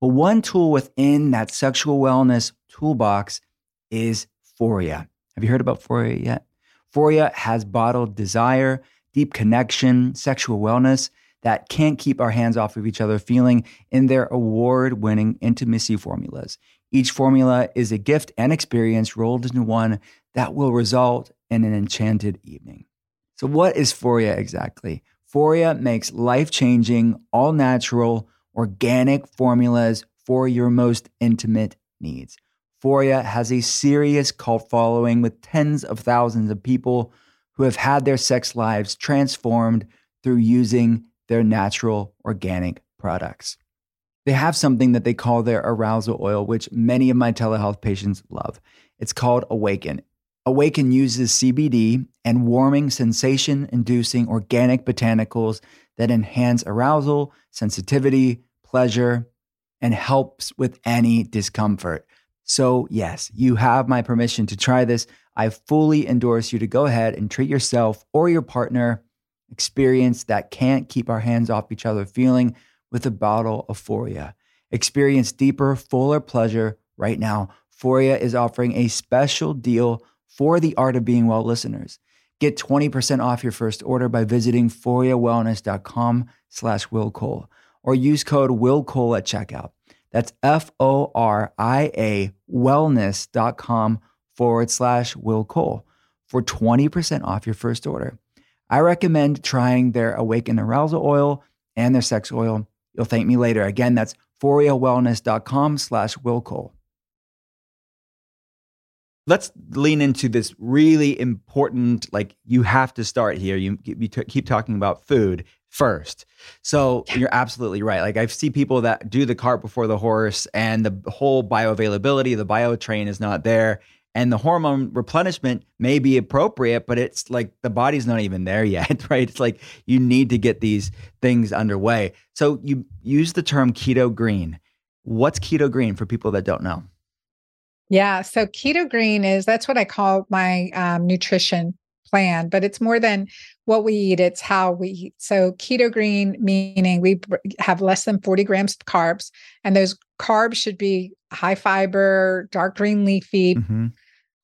Speaker 4: But one tool within that sexual wellness toolbox is Foria. Have you heard about Foria yet? Foria has bottled desire, deep connection, sexual wellness that can't keep our hands off of each other feeling in their award winning intimacy formulas. Each formula is a gift and experience rolled into one that will result in an enchanted evening. So, what is Foria exactly? Foria makes life changing, all natural, organic formulas for your most intimate needs. Foria has a serious cult following with tens of thousands of people who have had their sex lives transformed through using their natural organic products. They have something that they call their arousal oil, which many of my telehealth patients love. It's called Awaken. Awaken uses CBD and warming, sensation inducing organic botanicals that enhance arousal, sensitivity, pleasure, and helps with any discomfort. So, yes, you have my permission to try this. I fully endorse you to go ahead and treat yourself or your partner experience that can't keep our hands off each other feeling with a bottle of Foria. Experience deeper, fuller pleasure right now. Foria is offering a special deal for the Art of Being Well listeners. Get 20% off your first order by visiting foriawellness.com slash Will Cole or use code Will Cole at checkout. That's F O R I A wellness.com forward slash Will Cole for 20% off your first order. I recommend trying their Awaken Arousal Oil and their sex oil. You'll thank me later. Again, that's foriawellness.com slash Will Cole. Let's lean into this really important, like you have to start here. You, you t- keep talking about food first. So you're absolutely right. Like I see people that do the cart before the horse and the whole bioavailability, the bio train is not there and the hormone replenishment may be appropriate but it's like the body's not even there yet right it's like you need to get these things underway so you use the term keto green what's keto green for people that don't know
Speaker 5: yeah so keto green is that's what i call my um, nutrition plan but it's more than what we eat it's how we eat. So keto green meaning we have less than 40 grams of carbs and those carbs should be high fiber dark green leafy mm-hmm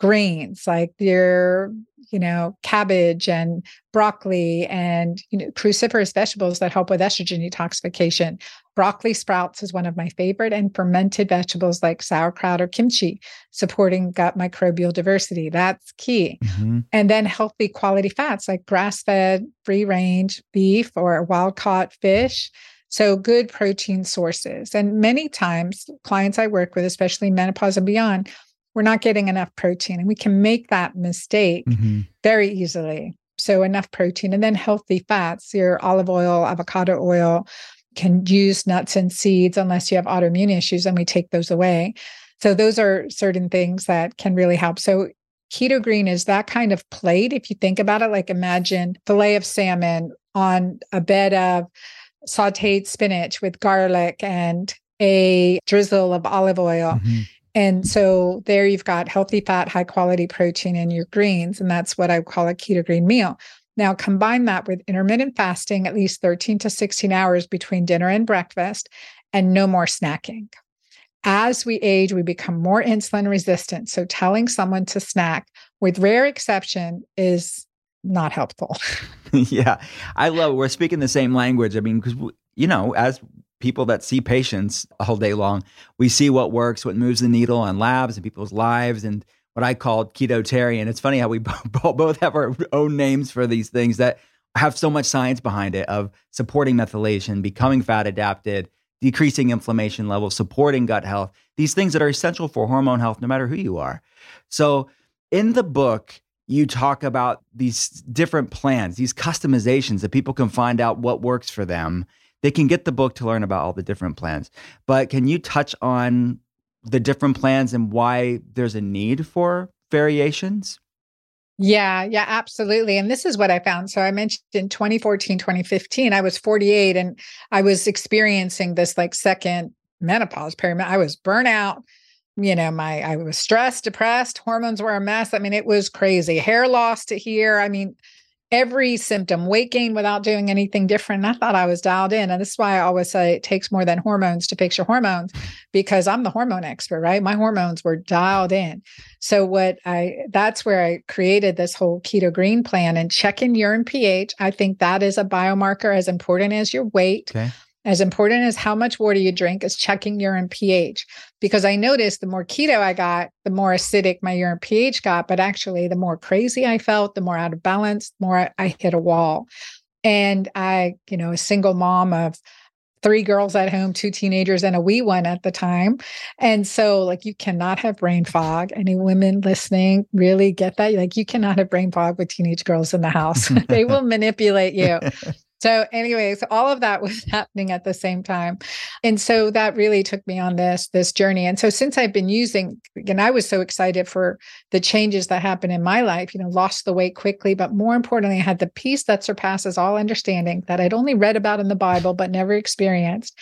Speaker 5: grains like your you know cabbage and broccoli and you know cruciferous vegetables that help with estrogen detoxification broccoli sprouts is one of my favorite and fermented vegetables like sauerkraut or kimchi supporting gut microbial diversity that's key mm-hmm. and then healthy quality fats like grass-fed free range beef or wild caught fish so, good protein sources. And many times, clients I work with, especially menopause and beyond, we're not getting enough protein and we can make that mistake mm-hmm. very easily so enough protein and then healthy fats your olive oil avocado oil can use nuts and seeds unless you have autoimmune issues and we take those away so those are certain things that can really help so keto green is that kind of plate if you think about it like imagine fillet of salmon on a bed of sauteed spinach with garlic and a drizzle of olive oil mm-hmm. And so there you've got healthy fat, high quality protein in your greens. And that's what I call a keto green meal. Now, combine that with intermittent fasting, at least 13 to 16 hours between dinner and breakfast, and no more snacking. As we age, we become more insulin resistant. So, telling someone to snack, with rare exception, is not helpful.
Speaker 4: yeah, I love it. We're speaking the same language. I mean, because, you know, as people that see patients all day long. We see what works, what moves the needle on labs and people's lives, and what I call ketotarian. It's funny how we both have our own names for these things that have so much science behind it of supporting methylation, becoming fat adapted, decreasing inflammation levels, supporting gut health, these things that are essential for hormone health, no matter who you are. So, in the book, you talk about these different plans, these customizations that people can find out what works for them they can get the book to learn about all the different plans. But can you touch on the different plans and why there's a need for variations?
Speaker 5: Yeah, yeah, absolutely. And this is what I found. So I mentioned in 2014, 2015, I was 48 and I was experiencing this like second menopause period. I was burnout. You know, my I was stressed, depressed, hormones were a mess. I mean, it was crazy. Hair loss to here. I mean, every symptom, weight gain without doing anything different. I thought I was dialed in. And this is why I always say it takes more than hormones to fix your hormones because I'm the hormone expert, right? My hormones were dialed in. So what I that's where I created this whole keto green plan and checking urine pH. I think that is a biomarker as important as your weight. Okay as important as how much water you drink is checking urine pH. Because I noticed the more keto I got, the more acidic my urine pH got. But actually, the more crazy I felt, the more out of balance, the more I hit a wall. And I, you know, a single mom of three girls at home, two teenagers, and a wee one at the time. And so, like, you cannot have brain fog. Any women listening really get that? Like, you cannot have brain fog with teenage girls in the house. they will manipulate you. So, anyways, all of that was happening at the same time. And so that really took me on this this journey. And so since I've been using, and I was so excited for the changes that happened in my life, you know, lost the weight quickly, but more importantly, I had the peace that surpasses all understanding that I'd only read about in the Bible but never experienced.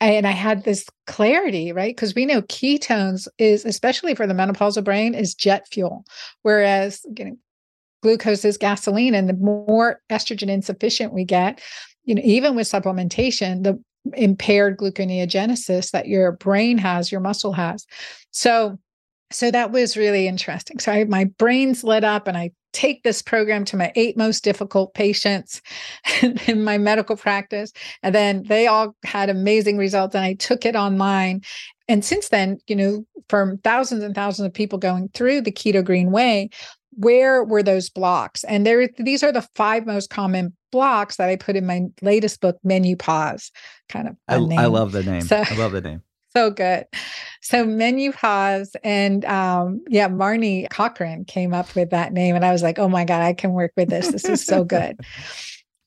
Speaker 5: and I had this clarity, right? Because we know ketones is, especially for the menopausal brain, is jet fuel, whereas you know, glucose is gasoline. And the more estrogen insufficient we get, you know, even with supplementation, the impaired gluconeogenesis that your brain has, your muscle has. So, so that was really interesting. So I, my brain's lit up, and I take this program to my eight most difficult patients in my medical practice. And then they all had amazing results, and I took it online. And since then, you know, from thousands and thousands of people going through the Keto Green Way, where were those blocks? And there, these are the five most common blocks that I put in my latest book, Menupause. Kind of,
Speaker 4: I, I, love the name. So, I love the name.
Speaker 5: So good. So Menupause and um, yeah, Marnie Cochrane came up with that name, and I was like, oh my god, I can work with this. This is so good.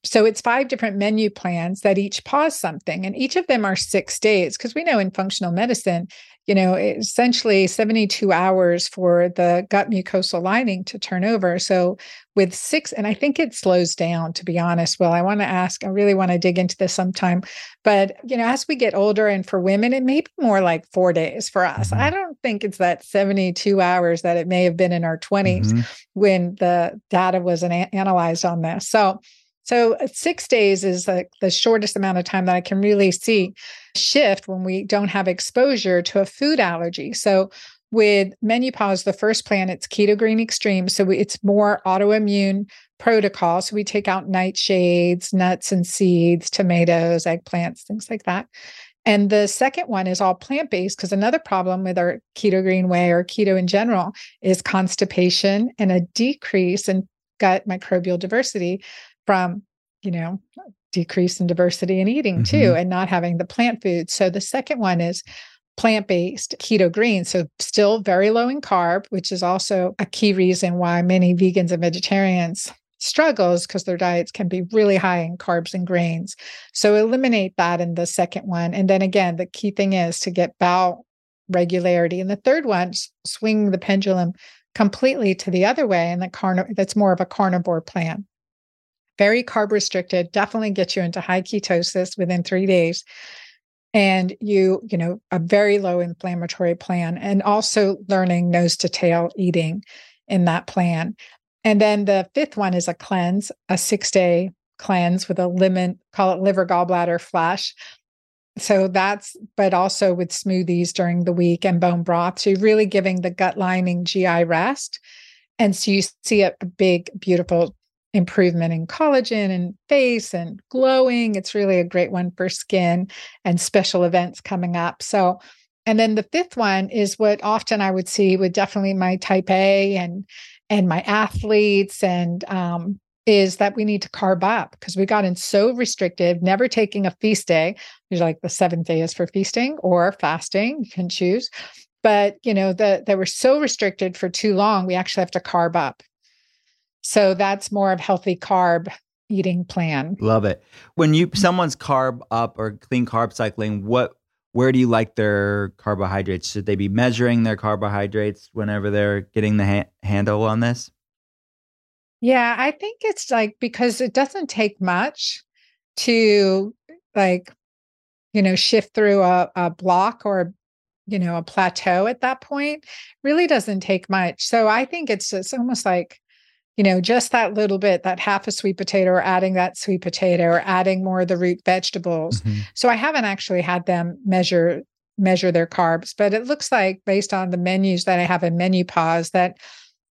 Speaker 5: So it's five different menu plans that each pause something, and each of them are six days. Because we know in functional medicine, you know, essentially 72 hours for the gut mucosal lining to turn over. So with six, and I think it slows down, to be honest. Well, I want to ask, I really want to dig into this sometime. But, you know, as we get older and for women, it may be more like four days for us. Mm-hmm. I don't think it's that 72 hours that it may have been in our 20s mm-hmm. when the data was an- analyzed on this. So so uh, six days is like the shortest amount of time that I can really see shift when we don't have exposure to a food allergy. So with Menupause, the first plan, it's keto green extreme. So it's more autoimmune protocol. So we take out nightshades, nuts and seeds, tomatoes, eggplants, things like that. And the second one is all plant based because another problem with our keto green way or keto in general is constipation and a decrease in gut microbial diversity from, you know, decrease in diversity in eating mm-hmm. too, and not having the plant foods. So the second one is plant based keto green. So still very low in carb, which is also a key reason why many vegans and vegetarians struggles because their diets can be really high in carbs and grains. So eliminate that in the second one. And then again, the key thing is to get bowel regularity. And the third one, swing the pendulum completely to the other way and the carn- that's more of a carnivore plan very carb restricted, definitely get you into high ketosis within three days. And you, you know, a very low inflammatory plan, and also learning nose to tail eating in that plan. And then the fifth one is a cleanse, a six day cleanse with a lemon, call it liver gallbladder flush. So that's, but also with smoothies during the week and bone broth. So you're really giving the gut lining GI rest. And so you see a, a big, beautiful improvement in collagen and face and glowing. It's really a great one for skin and special events coming up. So, and then the fifth one is what often I would see with definitely my type A and and my athletes and um, is that we need to carb up because we got in so restrictive, never taking a feast day. There's like the seventh day is for feasting or fasting, you can choose. But you know, that they were so restricted for too long, we actually have to carb up. So that's more of healthy carb eating plan.
Speaker 4: Love it. When you mm-hmm. someone's carb up or clean carb cycling, what where do you like their carbohydrates? Should they be measuring their carbohydrates whenever they're getting the ha- handle on this?
Speaker 5: Yeah, I think it's like because it doesn't take much to like you know shift through a, a block or you know a plateau at that point really doesn't take much so i think it's it's almost like you know, just that little bit, that half a sweet potato, or adding that sweet potato, or adding more of the root vegetables. Mm-hmm. So I haven't actually had them measure measure their carbs, but it looks like based on the menus that I have in Menupause that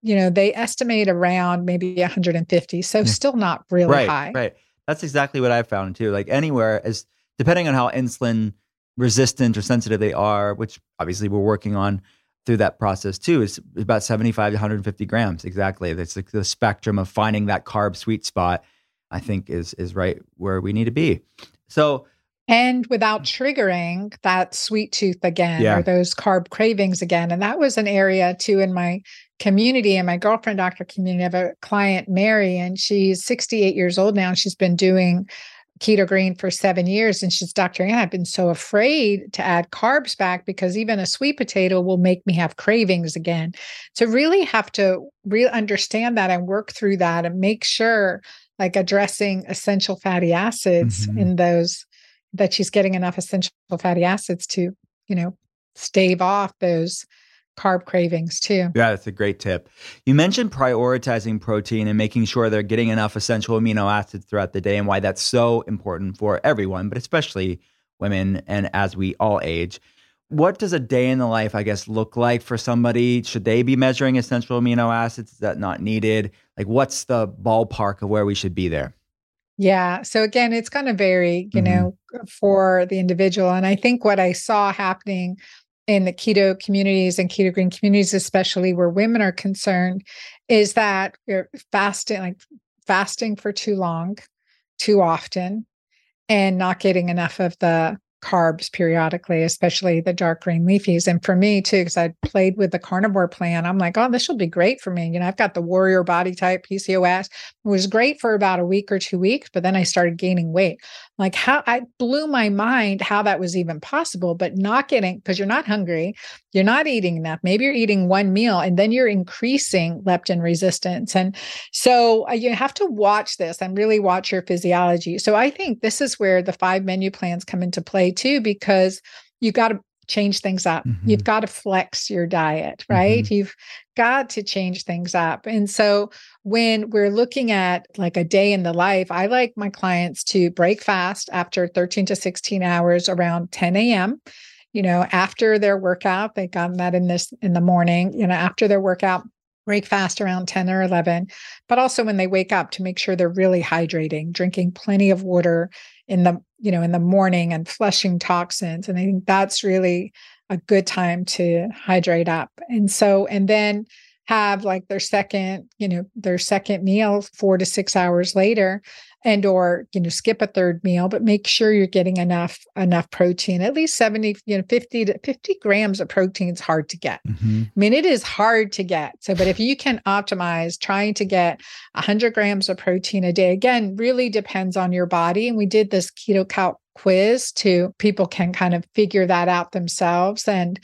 Speaker 5: you know they estimate around maybe 150, so still not really
Speaker 4: right,
Speaker 5: high.
Speaker 4: Right. That's exactly what I found too. Like anywhere as depending on how insulin resistant or sensitive they are, which obviously we're working on through that process too is about 75 to 150 grams exactly. That's the, the spectrum of finding that carb sweet spot i think is is right where we need to be. So
Speaker 5: and without triggering that sweet tooth again yeah. or those carb cravings again. And that was an area too in my community and my girlfriend doctor community I have a client mary and she's 68 years old now and she's been doing keto green for seven years and she's dr ann i've been so afraid to add carbs back because even a sweet potato will make me have cravings again so really have to really understand that and work through that and make sure like addressing essential fatty acids mm-hmm. in those that she's getting enough essential fatty acids to, you know, stave off those carb cravings too.
Speaker 4: Yeah, that's a great tip. You mentioned prioritizing protein and making sure they're getting enough essential amino acids throughout the day and why that's so important for everyone, but especially women and as we all age. What does a day in the life, I guess, look like for somebody? Should they be measuring essential amino acids? Is that not needed? Like, what's the ballpark of where we should be there?
Speaker 5: Yeah. So again, it's going to vary, you mm-hmm. know, for the individual. And I think what I saw happening in the keto communities and keto green communities, especially where women are concerned, is that you're fasting, like fasting for too long, too often, and not getting enough of the carbs periodically, especially the dark green leafies. And for me too, because I played with the carnivore plan, I'm like, oh, this will be great for me. You know, I've got the warrior body type PCOS. It was great for about a week or two weeks, but then I started gaining weight. Like how I blew my mind how that was even possible, but not getting because you're not hungry, you're not eating enough. Maybe you're eating one meal and then you're increasing leptin resistance. And so uh, you have to watch this and really watch your physiology. So I think this is where the five menu plans come into play too, because you've got to change things up. Mm-hmm. You've got to flex your diet, right? Mm-hmm. You've got to change things up. And so when we're looking at like a day in the life, I like my clients to break fast after 13 to 16 hours around 10 a.m. You know, after their workout, they got that in this in the morning, you know, after their workout, break fast around 10 or 11, but also when they wake up to make sure they're really hydrating, drinking plenty of water in the you know in the morning and flushing toxins and i think that's really a good time to hydrate up. And so and then have like their second you know their second meal 4 to 6 hours later and or you know skip a third meal but make sure you're getting enough enough protein at least 70 you know 50 to 50 grams of protein is hard to get mm-hmm. i mean it is hard to get so but if you can optimize trying to get 100 grams of protein a day again really depends on your body and we did this keto calc quiz to people can kind of figure that out themselves and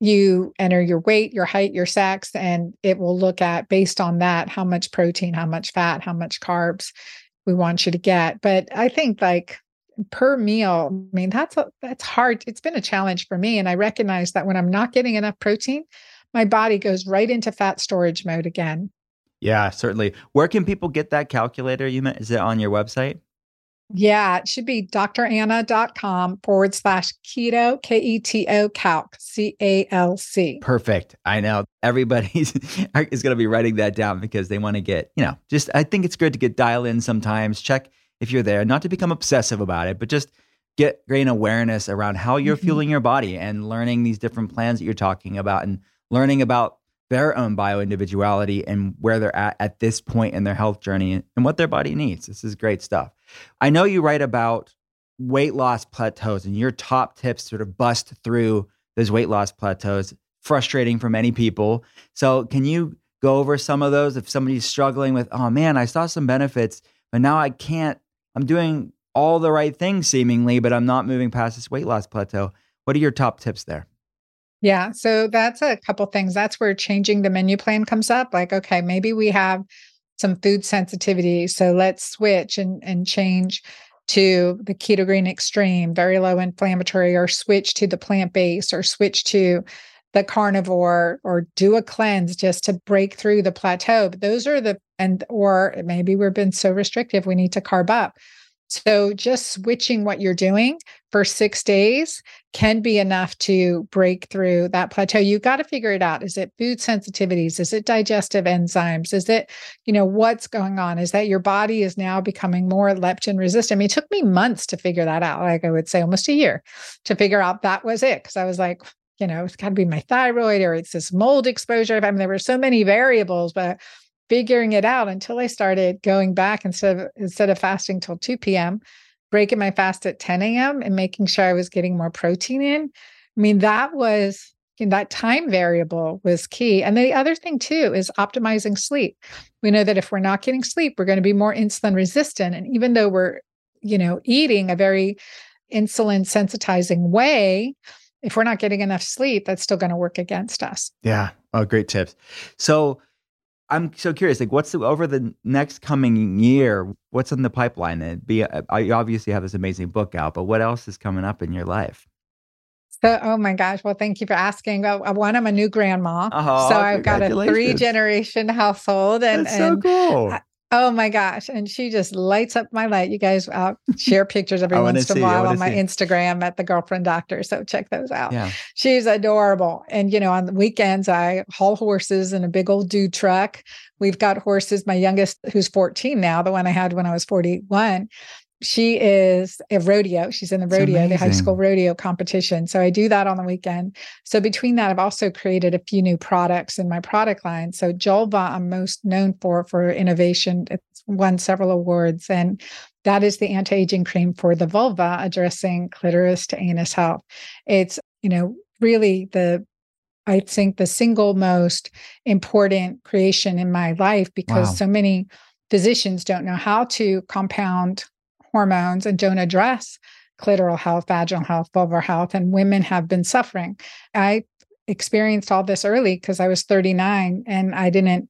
Speaker 5: you enter your weight, your height, your sex, and it will look at based on that how much protein, how much fat, how much carbs we want you to get. But I think like per meal, I mean, that's a, that's hard. It's been a challenge for me. And I recognize that when I'm not getting enough protein, my body goes right into fat storage mode again.
Speaker 4: Yeah, certainly. Where can people get that calculator you meant? Is it on your website?
Speaker 5: Yeah, it should be dranna.com forward slash keto, K E T O calc, C A L C.
Speaker 4: Perfect. I know everybody is going to be writing that down because they want to get, you know, just, I think it's good to get dial in sometimes, check if you're there, not to become obsessive about it, but just get gain awareness around how you're mm-hmm. fueling your body and learning these different plans that you're talking about and learning about their own bio individuality and where they're at at this point in their health journey and what their body needs. This is great stuff. I know you write about weight loss plateaus and your top tips sort of bust through those weight loss plateaus, frustrating for many people. So, can you go over some of those if somebody's struggling with, oh man, I saw some benefits, but now I can't, I'm doing all the right things seemingly, but I'm not moving past this weight loss plateau? What are your top tips there?
Speaker 5: Yeah. So that's a couple things. That's where changing the menu plan comes up. Like, okay, maybe we have some food sensitivity. So let's switch and, and change to the keto green extreme, very low inflammatory, or switch to the plant based, or switch to the carnivore, or do a cleanse just to break through the plateau. But those are the, and, or maybe we've been so restrictive, we need to carb up. So just switching what you're doing for six days can be enough to break through that plateau. You got to figure it out. Is it food sensitivities? Is it digestive enzymes? Is it, you know, what's going on? Is that your body is now becoming more leptin resistant? I mean, it took me months to figure that out. Like I would say almost a year to figure out that was it. Cause I was like, you know, it's got to be my thyroid or it's this mold exposure. I mean, there were so many variables, but figuring it out until I started going back instead of instead of fasting till 2 p.m., breaking my fast at 10 a.m. and making sure I was getting more protein in. I mean, that was you know, that time variable was key. And the other thing too is optimizing sleep. We know that if we're not getting sleep, we're going to be more insulin resistant. And even though we're, you know, eating a very insulin sensitizing way, if we're not getting enough sleep, that's still going to work against us.
Speaker 4: Yeah. Oh, great tips. So I'm so curious. Like, what's the, over the next coming year? What's in the pipeline? It be uh, I obviously have this amazing book out, but what else is coming up in your life?
Speaker 5: So, oh my gosh. Well, thank you for asking. Well, uh, one, I'm a new grandma.
Speaker 4: Oh,
Speaker 5: so I've got a three generation household. And,
Speaker 4: That's so
Speaker 5: and
Speaker 4: cool.
Speaker 5: I- oh my gosh. And she just lights up my light. You guys, I'll share pictures every once in a while on my
Speaker 4: see.
Speaker 5: Instagram at the girlfriend doctor. So check those out.
Speaker 4: yeah.
Speaker 5: She's adorable. And, you know, on the weekends, I haul horses in a big old dude truck. We've got horses. My youngest, who's 14 now, the one I had when I was 41, she is a rodeo. She's in the rodeo, the high school rodeo competition. So I do that on the weekend. So between that, I've also created a few new products in my product line. So Julva, I'm most known for for innovation. It's won several awards, and that is the anti-aging cream for the vulva, addressing clitoris to anus health. It's you know really the I think the single most important creation in my life because
Speaker 4: Wow.
Speaker 5: so many physicians don't know how to compound hormones and don't address clitoral health, vaginal health, vulvar health, and women have been suffering. I experienced all this early because I was 39 and I didn't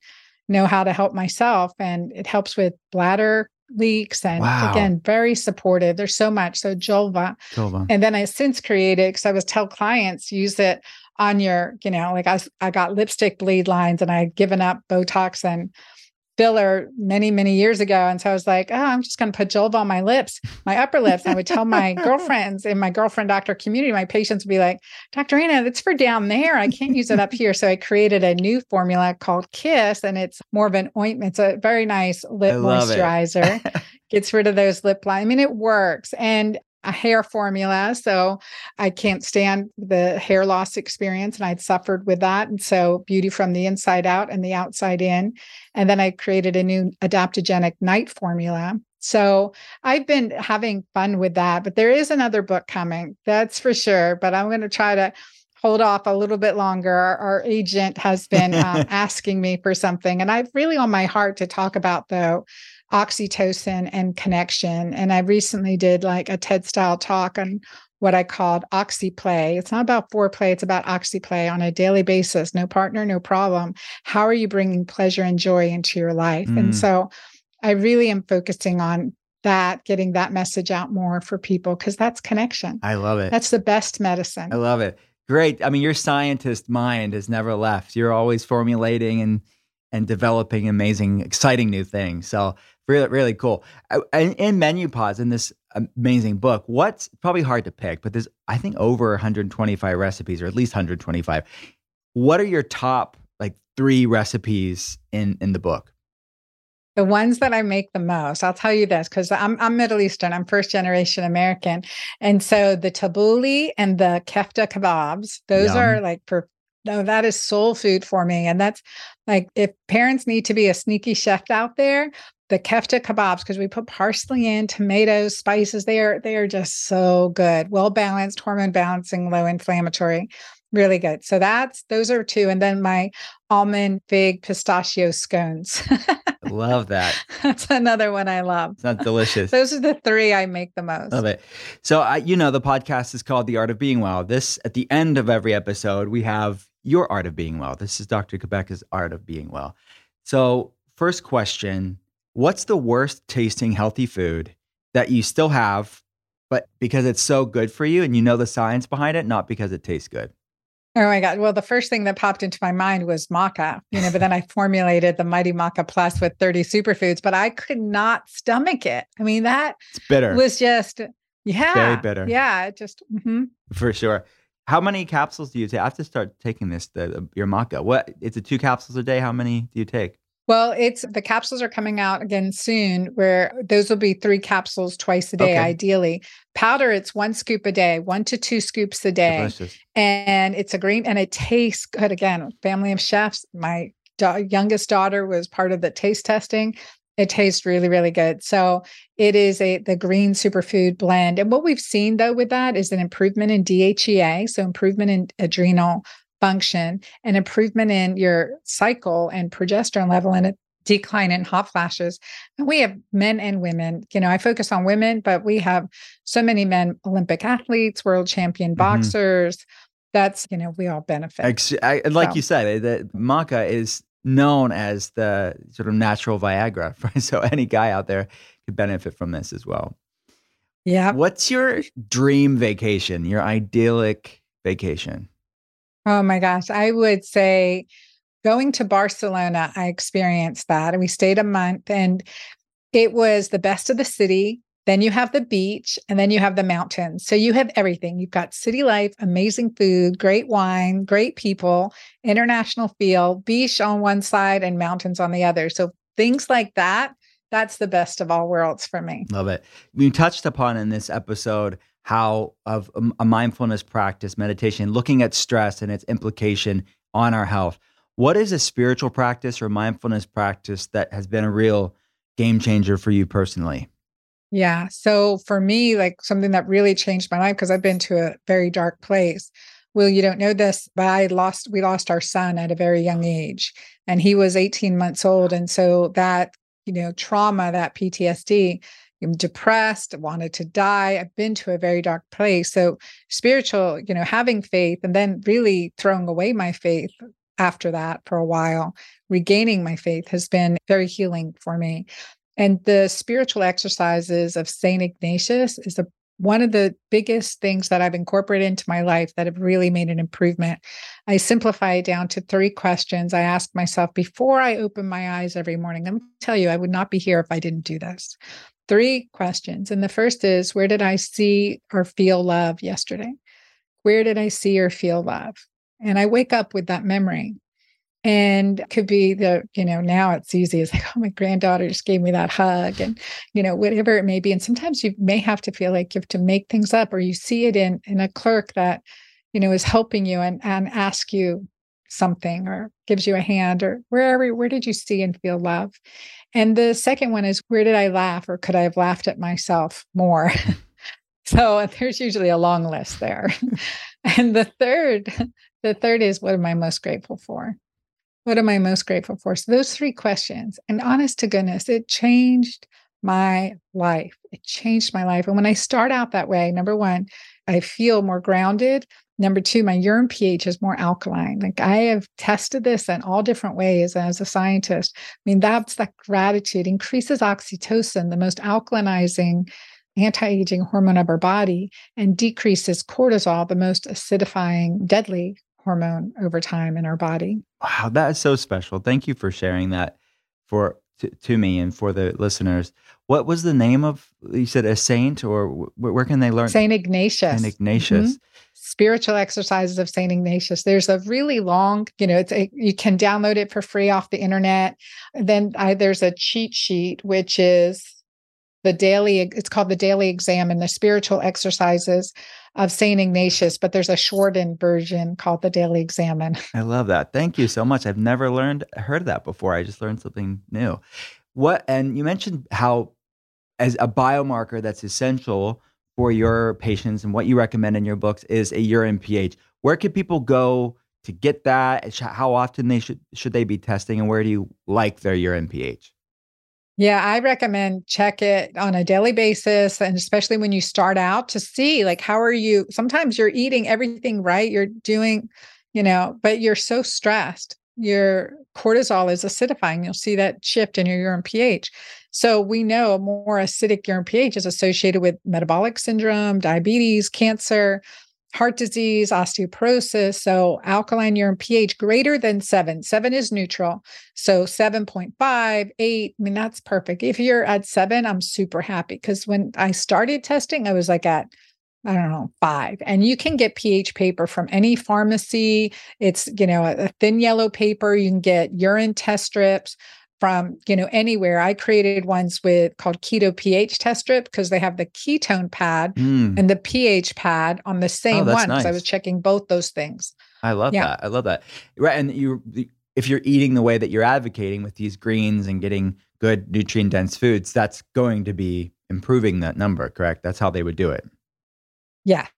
Speaker 5: know how to help myself. And it helps with bladder leaks and
Speaker 4: Wow.
Speaker 5: again, very supportive. There's so much. So
Speaker 4: Julva.
Speaker 5: And then I since created because I was tell clients use it on your, you know, like I, I got lipstick bleed lines and I had given up Botox and filler many, many years ago. And so I was like, oh, I'm just going to put Julva on my lips, my upper lips. And I would tell my girlfriends in my girlfriend doctor community, my patients would be like, Dr. Anna, it's for down there. I can't use it up here. So I created a new formula called Kiss, and it's more of an ointment. It's a very nice lip
Speaker 4: I love it.
Speaker 5: moisturizer gets rid of those lip lines. I mean, it works. And a hair formula. So I can't stand the hair loss experience. And I'd suffered with that. And so beauty from the inside out and the outside in. And then I created a new adaptogenic night formula. So I've been having fun with that. But there is another book coming, that's for sure. But I'm going to try to hold off a little bit longer. Our, our agent has been um, asking me for something. And I've really on my heart to talk about, though, oxytocin and connection. And I recently did like a TED style talk on what I called oxyplay. It's not about foreplay, it's about oxyplay on a daily basis. No partner, no problem. How are you bringing pleasure and joy into your life?
Speaker 4: Mm.
Speaker 5: And so I really am focusing on that, getting that message out more for people because that's connection.
Speaker 4: I love it.
Speaker 5: That's the best medicine.
Speaker 4: I love it. Great. I mean, your scientist mind has never left. You're always formulating and and developing amazing, exciting new things. So really, really cool. Uh, In, Menupause, in this amazing book, what's probably hard to pick, but there's I think over 125 recipes, or at least 125. What are your top like three recipes in in the book?
Speaker 5: The ones that I make the most, I'll tell you this because I'm I'm Middle Eastern, I'm first generation American, and so the tabbouleh and the kefta kebabs, those
Speaker 4: Yum.
Speaker 5: are like for no, that is soul food for me, and that's like if parents need to be a sneaky chef out there, the kefta kebabs because we put parsley in, tomatoes, spices. They are they are just so good, well balanced, hormone balancing, low inflammatory, really good. So that's those are two, and then my almond fig pistachio scones.
Speaker 4: Love that.
Speaker 5: That's another one I love.
Speaker 4: It's not delicious.
Speaker 5: Those are the three I make the most.
Speaker 4: Love it. So, I, you know, the podcast is called The Art of Being Well. This, at the end of every episode, we have your Art of Being Well. This is Dr. Cabeca's Art of Being Well. So, first question What's the worst tasting healthy food that you still have, but because it's so good for you and you know the science behind it, not because it tastes good?
Speaker 5: Oh my God. Well, the first thing that popped into my mind was maca, you know, but then I formulated the Mighty Maca Plus with 30 superfoods, but I could not stomach it. I mean, that
Speaker 4: It's bitter
Speaker 5: was just, yeah.
Speaker 4: Very bitter.
Speaker 5: Yeah. It just, mhm.
Speaker 4: for sure. How many capsules do you take? I have to start taking this, the, the- your maca. What? It's a two capsules a day. How many do you take?
Speaker 5: Well, it's the capsules are coming out again soon, where those will be three capsules twice a day,
Speaker 4: Okay.
Speaker 5: ideally. Powder, it's one scoop a day, one to two scoops a day.
Speaker 4: Delicious.
Speaker 5: and it's a green and it tastes good again family of chefs my da- youngest daughter was part of the taste testing it tastes really really good so it is a the green superfood blend and what we've seen though with that is an improvement in dhea so improvement in adrenal function and improvement in your cycle and progesterone level and a decline in hot flashes and we have men and women you know i focus on women but we have so many men olympic athletes world champion mm-hmm. boxers that's you know we all benefit
Speaker 4: Ex- I, like
Speaker 5: So-
Speaker 4: you said, the maca is known as the sort of natural Viagra. Right? So any guy out there could benefit from this as well.
Speaker 5: Yeah.
Speaker 4: What's your dream vacation? Your idyllic vacation?
Speaker 5: Oh my gosh. I would say going to Barcelona, I experienced that. And we stayed a month and it was the best of the city. Then you have the beach and then you have the mountains. So you have everything. You've got city life, amazing food, great wine, great people, international feel, beach on one side and mountains on the other. So things like that, that's the best of all worlds for me.
Speaker 4: Love it. You touched upon in this episode how of um, a mindfulness practice, meditation, looking at stress and its implication on our health. What is a spiritual practice or mindfulness practice that has been a real game changer for you personally?
Speaker 5: Yeah. So for me, like something that really changed my life, because I've been to a very dark place. Well, you don't know this, but I lost, we lost our son at a very young age and he was 18 months old. And so that, you know, trauma, that PTSD, I'm depressed, wanted to die. I've been to a very dark place. So spiritual, you know, having faith and then really throwing away my faith after that for a while, regaining my faith has been very healing for me. And the spiritual exercises of St. Ignatius is a, one of the biggest things that I've incorporated into my life that have really made an improvement. I simplify it down to three questions I ask myself before I open my eyes every morning. Let me tell you, I would not be here if I didn't do this. Three questions. And the first is Where did I see or feel love yesterday? Where did I see or feel love? And I wake up with that memory. And could be the, you know, now it's easy. It's like, oh, my granddaughter just gave me that hug and, you know, whatever it may be. And sometimes you may have to feel like you have to make things up or you see it in in a clerk that, you know, is helping you and and ask you something or gives you a hand or wherever where did you see and feel love and the second one is where did i laugh or could i have laughed at myself more so there's usually a long list there and the third the third is what am I most grateful for? What am I most grateful for? So those three questions, and honest to goodness, it changed my life. It changed my life. And when I start out that way, number one, I feel more grounded. Number two, my urine pH is more alkaline. Like I have tested this in all different ways as a scientist. I mean, that's that gratitude increases oxytocin, the most alkalinizing anti-aging hormone of our body, and decreases cortisol, the most acidifying, deadly hormone over time in our body.
Speaker 4: Wow, that is so special. Thank you for sharing that for to, to me and for the listeners. What was the name of you said a saint or where, where can they learn?
Speaker 5: Saint Ignatius.
Speaker 4: Saint Ignatius. Mm-hmm.
Speaker 5: Spiritual exercises of Saint Ignatius. There's a really long, you know, it's a, you can download it for free off the internet. then I, there's a cheat sheet which is the daily it's called the daily exam and the spiritual exercises of St. Ignatius, but there's a shortened version called the Daily Examen.
Speaker 4: I love that. Thank you so much. I've never learned heard that before. I just learned something new. What and you mentioned how as a biomarker that's essential for your patients and what you recommend in your books is a urine pH. Where can people go to get that? How often they should should they be testing and where do you like their urine pH?
Speaker 5: Yeah, I recommend check it on a daily basis and especially when you start out to see like how are you sometimes you're eating everything right, you're doing, you know, but you're so stressed. Your cortisol is acidifying. You'll see that shift in your urine pH. So we know a more acidic urine pH is associated with metabolic syndrome, diabetes, cancer, heart disease, osteoporosis. So alkaline urine pH greater than seven. Seven is neutral. So 7.5, eight. I mean, that's perfect. If you're at seven, I'm super happy because when I started testing, I was like at I don't know, five. And you can get pH paper from any pharmacy. It's, you know, a, thin yellow paper. You can get urine test strips from you know anywhere. I created ones with called keto ph test strip because they have the ketone pad mm. and the ph pad on the same oh, one because nice. i was checking both those things.
Speaker 4: I love yeah. that i love that. Right and you if you're eating the way that you're advocating with these greens and getting good nutrient dense foods that's going to be improving that number correct? That's how they would do it.
Speaker 5: Yes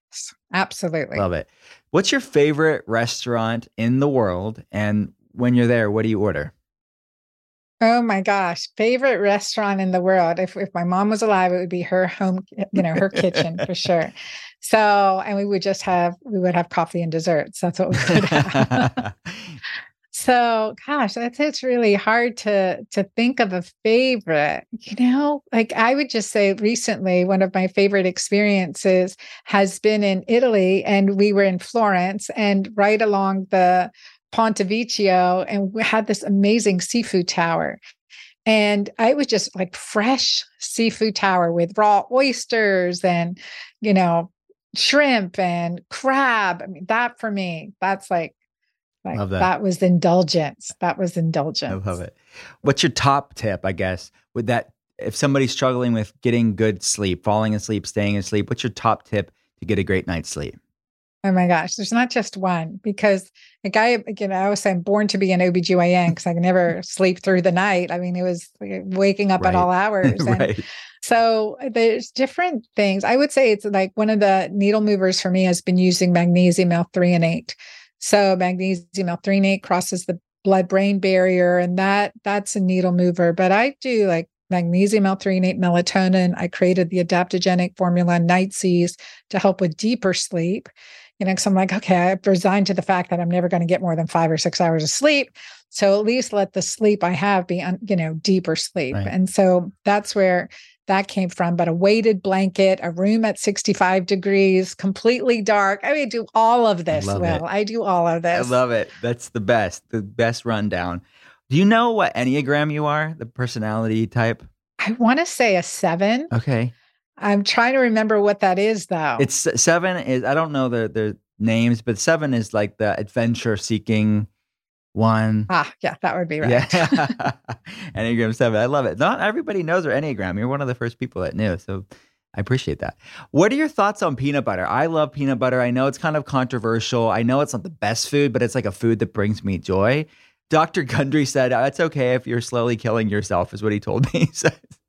Speaker 5: absolutely.
Speaker 4: Love it. What's your favorite restaurant in the world? And when you're there what do you order
Speaker 5: Oh my gosh, favorite restaurant in the world. If if my mom was alive, it would be her home, you know, her kitchen for sure. So, and we would just have we would have coffee and desserts. That's what we would have. So, gosh, that's it's really hard to to think of a favorite. You know, like I would just say recently, one of my favorite experiences has been in Italy, and we were in Florence, and right along the Ponte Vecchio, and we had this amazing seafood tower. And I was just like fresh seafood tower with raw oysters and, you know, shrimp and crab. I mean, that for me, that's like like
Speaker 4: that.
Speaker 5: that was indulgence. That was indulgence.
Speaker 4: I love it. What's your top tip, I guess, with that? If somebody's struggling with getting good sleep, falling asleep, staying asleep, what's your top tip to get a great night's sleep?
Speaker 5: Oh my gosh, there's not just one because a guy, you know, I was saying born to be an OBGYN because I could never sleep through the night. I mean, it was like uh, waking up at all hours. And
Speaker 4: right.
Speaker 5: So uh, there's different things. I would say it's like one of the needle movers for me has been using magnesium L-threonate. So magnesium L-threonate crosses the blood-brain barrier, and that that's a needle mover. But I do like magnesium L-threonate melatonin. I created the adaptogenic formula Night Seas to help with deeper sleep. You know, because I'm like, okay, I've resigned to the fact that I'm never going to get more than five or six hours of sleep. So at least let the sleep I have be, un, you know, deeper sleep.
Speaker 4: Right.
Speaker 5: And so that's where that came from. But a weighted blanket, a room at 65 degrees, completely dark. I mean, do all of this,
Speaker 4: love
Speaker 5: Will.
Speaker 4: it.
Speaker 5: I do all of this.
Speaker 4: I love it. That's the best, the best rundown. Do you know what Enneagram you are? The personality type?
Speaker 5: I want to say a seven.
Speaker 4: Okay.
Speaker 5: I'm trying to remember what that is, though.
Speaker 4: It's seven is I don't know the the names, but seven is like the adventure seeking one.
Speaker 5: ah, yeah, that would be right.
Speaker 4: Yeah. Enneagram seven. I love it. Not everybody knows our Enneagram. You're one of the first people that knew. So I appreciate that. What are your thoughts on peanut butter? I love peanut butter. I know it's kind of controversial. I know it's not the best food, but it's like a food that brings me joy. Dr. Gundry said, That's okay if you're slowly killing yourself, is what he told me.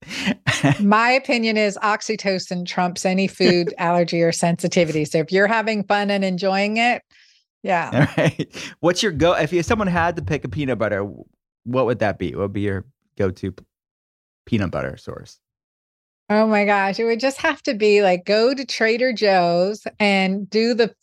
Speaker 5: My opinion is oxytocin trumps any food allergy or sensitivity. So if you're having fun and enjoying it, yeah.
Speaker 4: All right. What's your go? If you, someone had to pick a peanut butter, what would that be? What would be your go to peanut butter source?
Speaker 5: Oh my gosh, it would just have to be like go to Trader Joe's and do the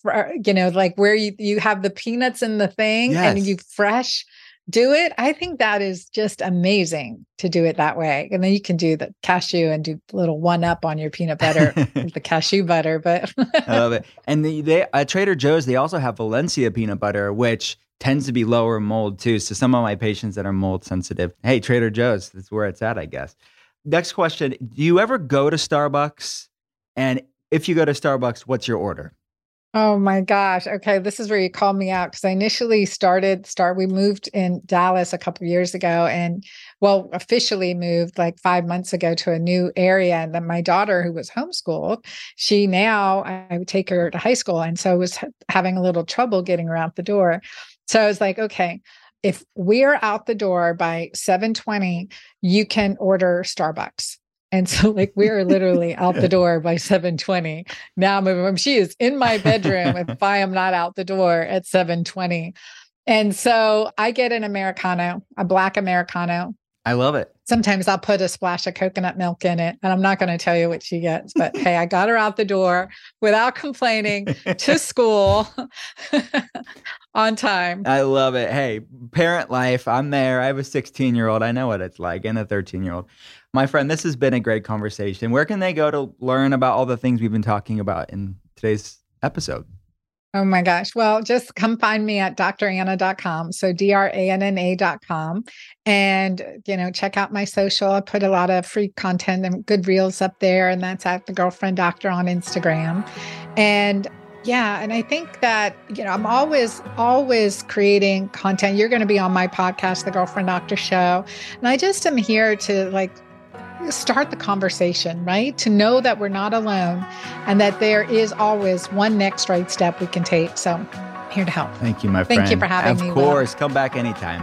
Speaker 5: you know like where you you have the peanuts in the thing and you fresh do it. I think that is just amazing to do it that way. And then you can do the cashew and do a little one up on your peanut butter with the cashew butter, but
Speaker 4: I love it. And the, they at Trader Joe's, they also have Valencia peanut butter, which tends to be lower mold too. So some of my patients that are mold sensitive, hey, Trader Joe's, that's where it's at, I guess. Next question: Do you ever go to Starbucks? And if you go to Starbucks, what's your order?
Speaker 5: Oh my gosh. Okay. This is where you called me out because I initially started start we moved in Dallas a couple years ago and well officially moved like 5 months ago to a new area and then my daughter who was homeschooled she now I I would take her to high school and so was having a little trouble getting her out the door. So I was like, okay, if we're out the door by 7:20, you can order Starbucks. And so like we are literally out the door by 7:20 now I'm moving. She is in my bedroom if I am not out the door at 7:20. And so I get an Americano, a black Americano.
Speaker 4: I love it.
Speaker 5: Sometimes I'll put a splash of coconut milk in it. And I'm not going to tell you what she gets, but hey, I got her out the door without complaining to school on time.
Speaker 4: I love it. Hey, parent life, I'm there. I have a 16 year old. I know what it's like, and a 13 year old. My friend, this has been a great conversation. Where can they go to learn about all the things we've been talking about in today's episode?
Speaker 5: Oh my gosh. Well, just come find me at dranna.com. So D R A N N A.com. And, you know, check out my social. I put a lot of free content and good reels up there. And that's at the girlfriend doctor on Instagram. And yeah, and I think that, you know, I'm always, always creating content. You're going to be on my podcast, The Girlfriend Doctor Show. And I just am here to like start the conversation, right? To know that we're not alone and that there is always one next right step we can take. So I'm here to help.
Speaker 4: Thank you, my
Speaker 5: Thank
Speaker 4: friend.
Speaker 5: you for having
Speaker 4: of
Speaker 5: me,
Speaker 4: Of
Speaker 5: Will.
Speaker 4: course. Come back anytime.